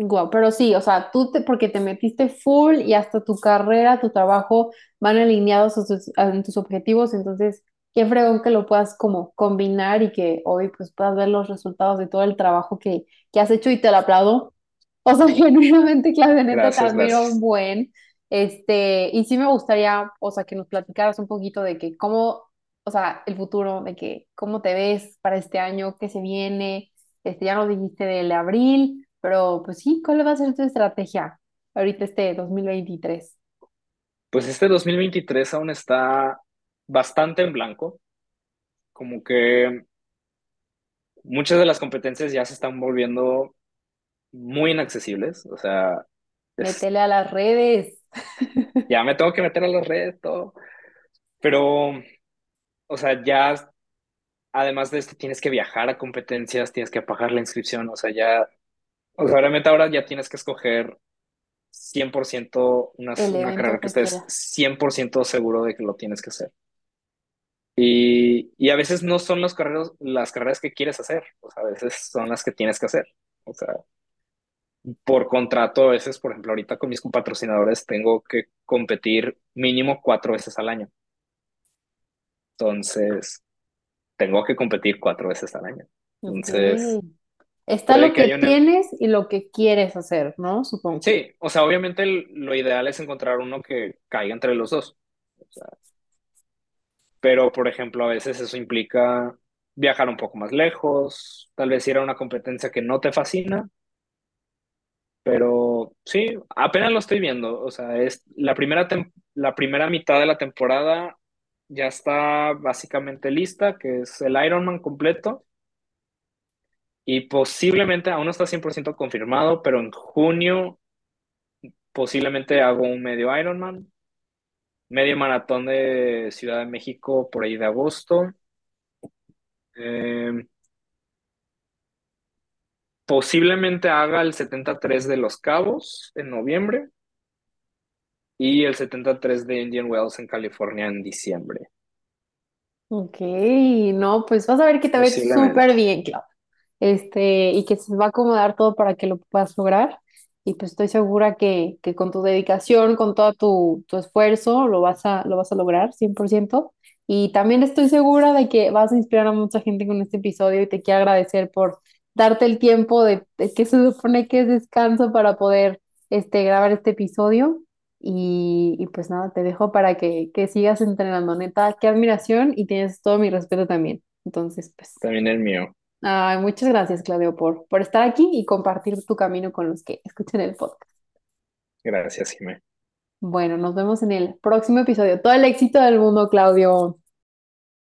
Guau, pero sí, o sea, tú te, porque te metiste full y hasta tu carrera, tu trabajo van alineados a tus, a tus objetivos, entonces qué fregón que lo puedas como combinar y que hoy pues puedas ver los resultados de todo el trabajo que, que has hecho y te lo aplaudo. O sea, genuinamente, Claudia, neta, te admiro un buen. Este, y sí me gustaría, o sea, que nos platicaras un poquito de que cómo, o sea, el futuro, de que cómo te ves para este año, qué se viene, este, ya nos dijiste del abril, pero pues sí, ¿cuál va a ser tu estrategia ahorita este 2023? Pues este 2023 aún está bastante en blanco, como que muchas de las competencias ya se están volviendo muy inaccesibles, o sea, es- Métele a las redes. ya me tengo que meter a las redes, todo, pero, o sea, ya, además de esto, tienes que viajar a competencias, tienes que pagar la inscripción, o sea, ya, o sea, realmente ahora ya tienes que escoger 100% una, una carrera que estés quieras. 100% seguro de que lo tienes que hacer. Y, y a veces no son las carreras, las carreras que quieres hacer, o sea, a veces son las que tienes que hacer. O sea, por contrato, a veces, por ejemplo, ahorita con mis patrocinadores tengo que competir mínimo cuatro veces al año. Entonces, tengo que competir cuatro veces al año. Entonces, Está lo que que haya una... tienes y lo que quieres hacer, ¿no? Supongo. Sí, o sea, obviamente el- lo ideal es encontrar uno que caiga entre los dos. O sea, pero, por ejemplo, a veces eso implica viajar un poco más lejos, tal vez ir a una competencia que no te fascina, pero sí, apenas lo estoy viendo. O sea, es la primera, la primera mitad de la temporada ya está básicamente lista, que es el Ironman completo. Y posiblemente, aún no está 100% confirmado, pero en junio posiblemente hago un medio Ironman, medio maratón de Ciudad de México por ahí de agosto. Eh, posiblemente haga el 73 de Los Cabos en noviembre y el 73 de Indian Wells en California en diciembre. Ok, no, pues vas a ver que te Posiblemente. súper bien, Clau. Este, y que se va a acomodar todo para que lo puedas lograr. Y pues estoy segura que, que con tu dedicación, con todo tu, tu esfuerzo, lo vas a, lo vas a lograr 100%. Y también estoy segura de que vas a inspirar a mucha gente con este episodio y te quiero agradecer por darte el tiempo de, de que se supone que es descanso para poder este, grabar este episodio. Y, y pues nada, te dejo para que, que sigas entrenando. Neta, qué admiración y tienes todo mi respeto también. Entonces, pues, También el mío. ay, muchas gracias, Claudio, por, por estar aquí y compartir tu camino con los que escuchan el podcast. Gracias, Jimé. Bueno, nos vemos en el próximo episodio. Todo el éxito del mundo, Claudio.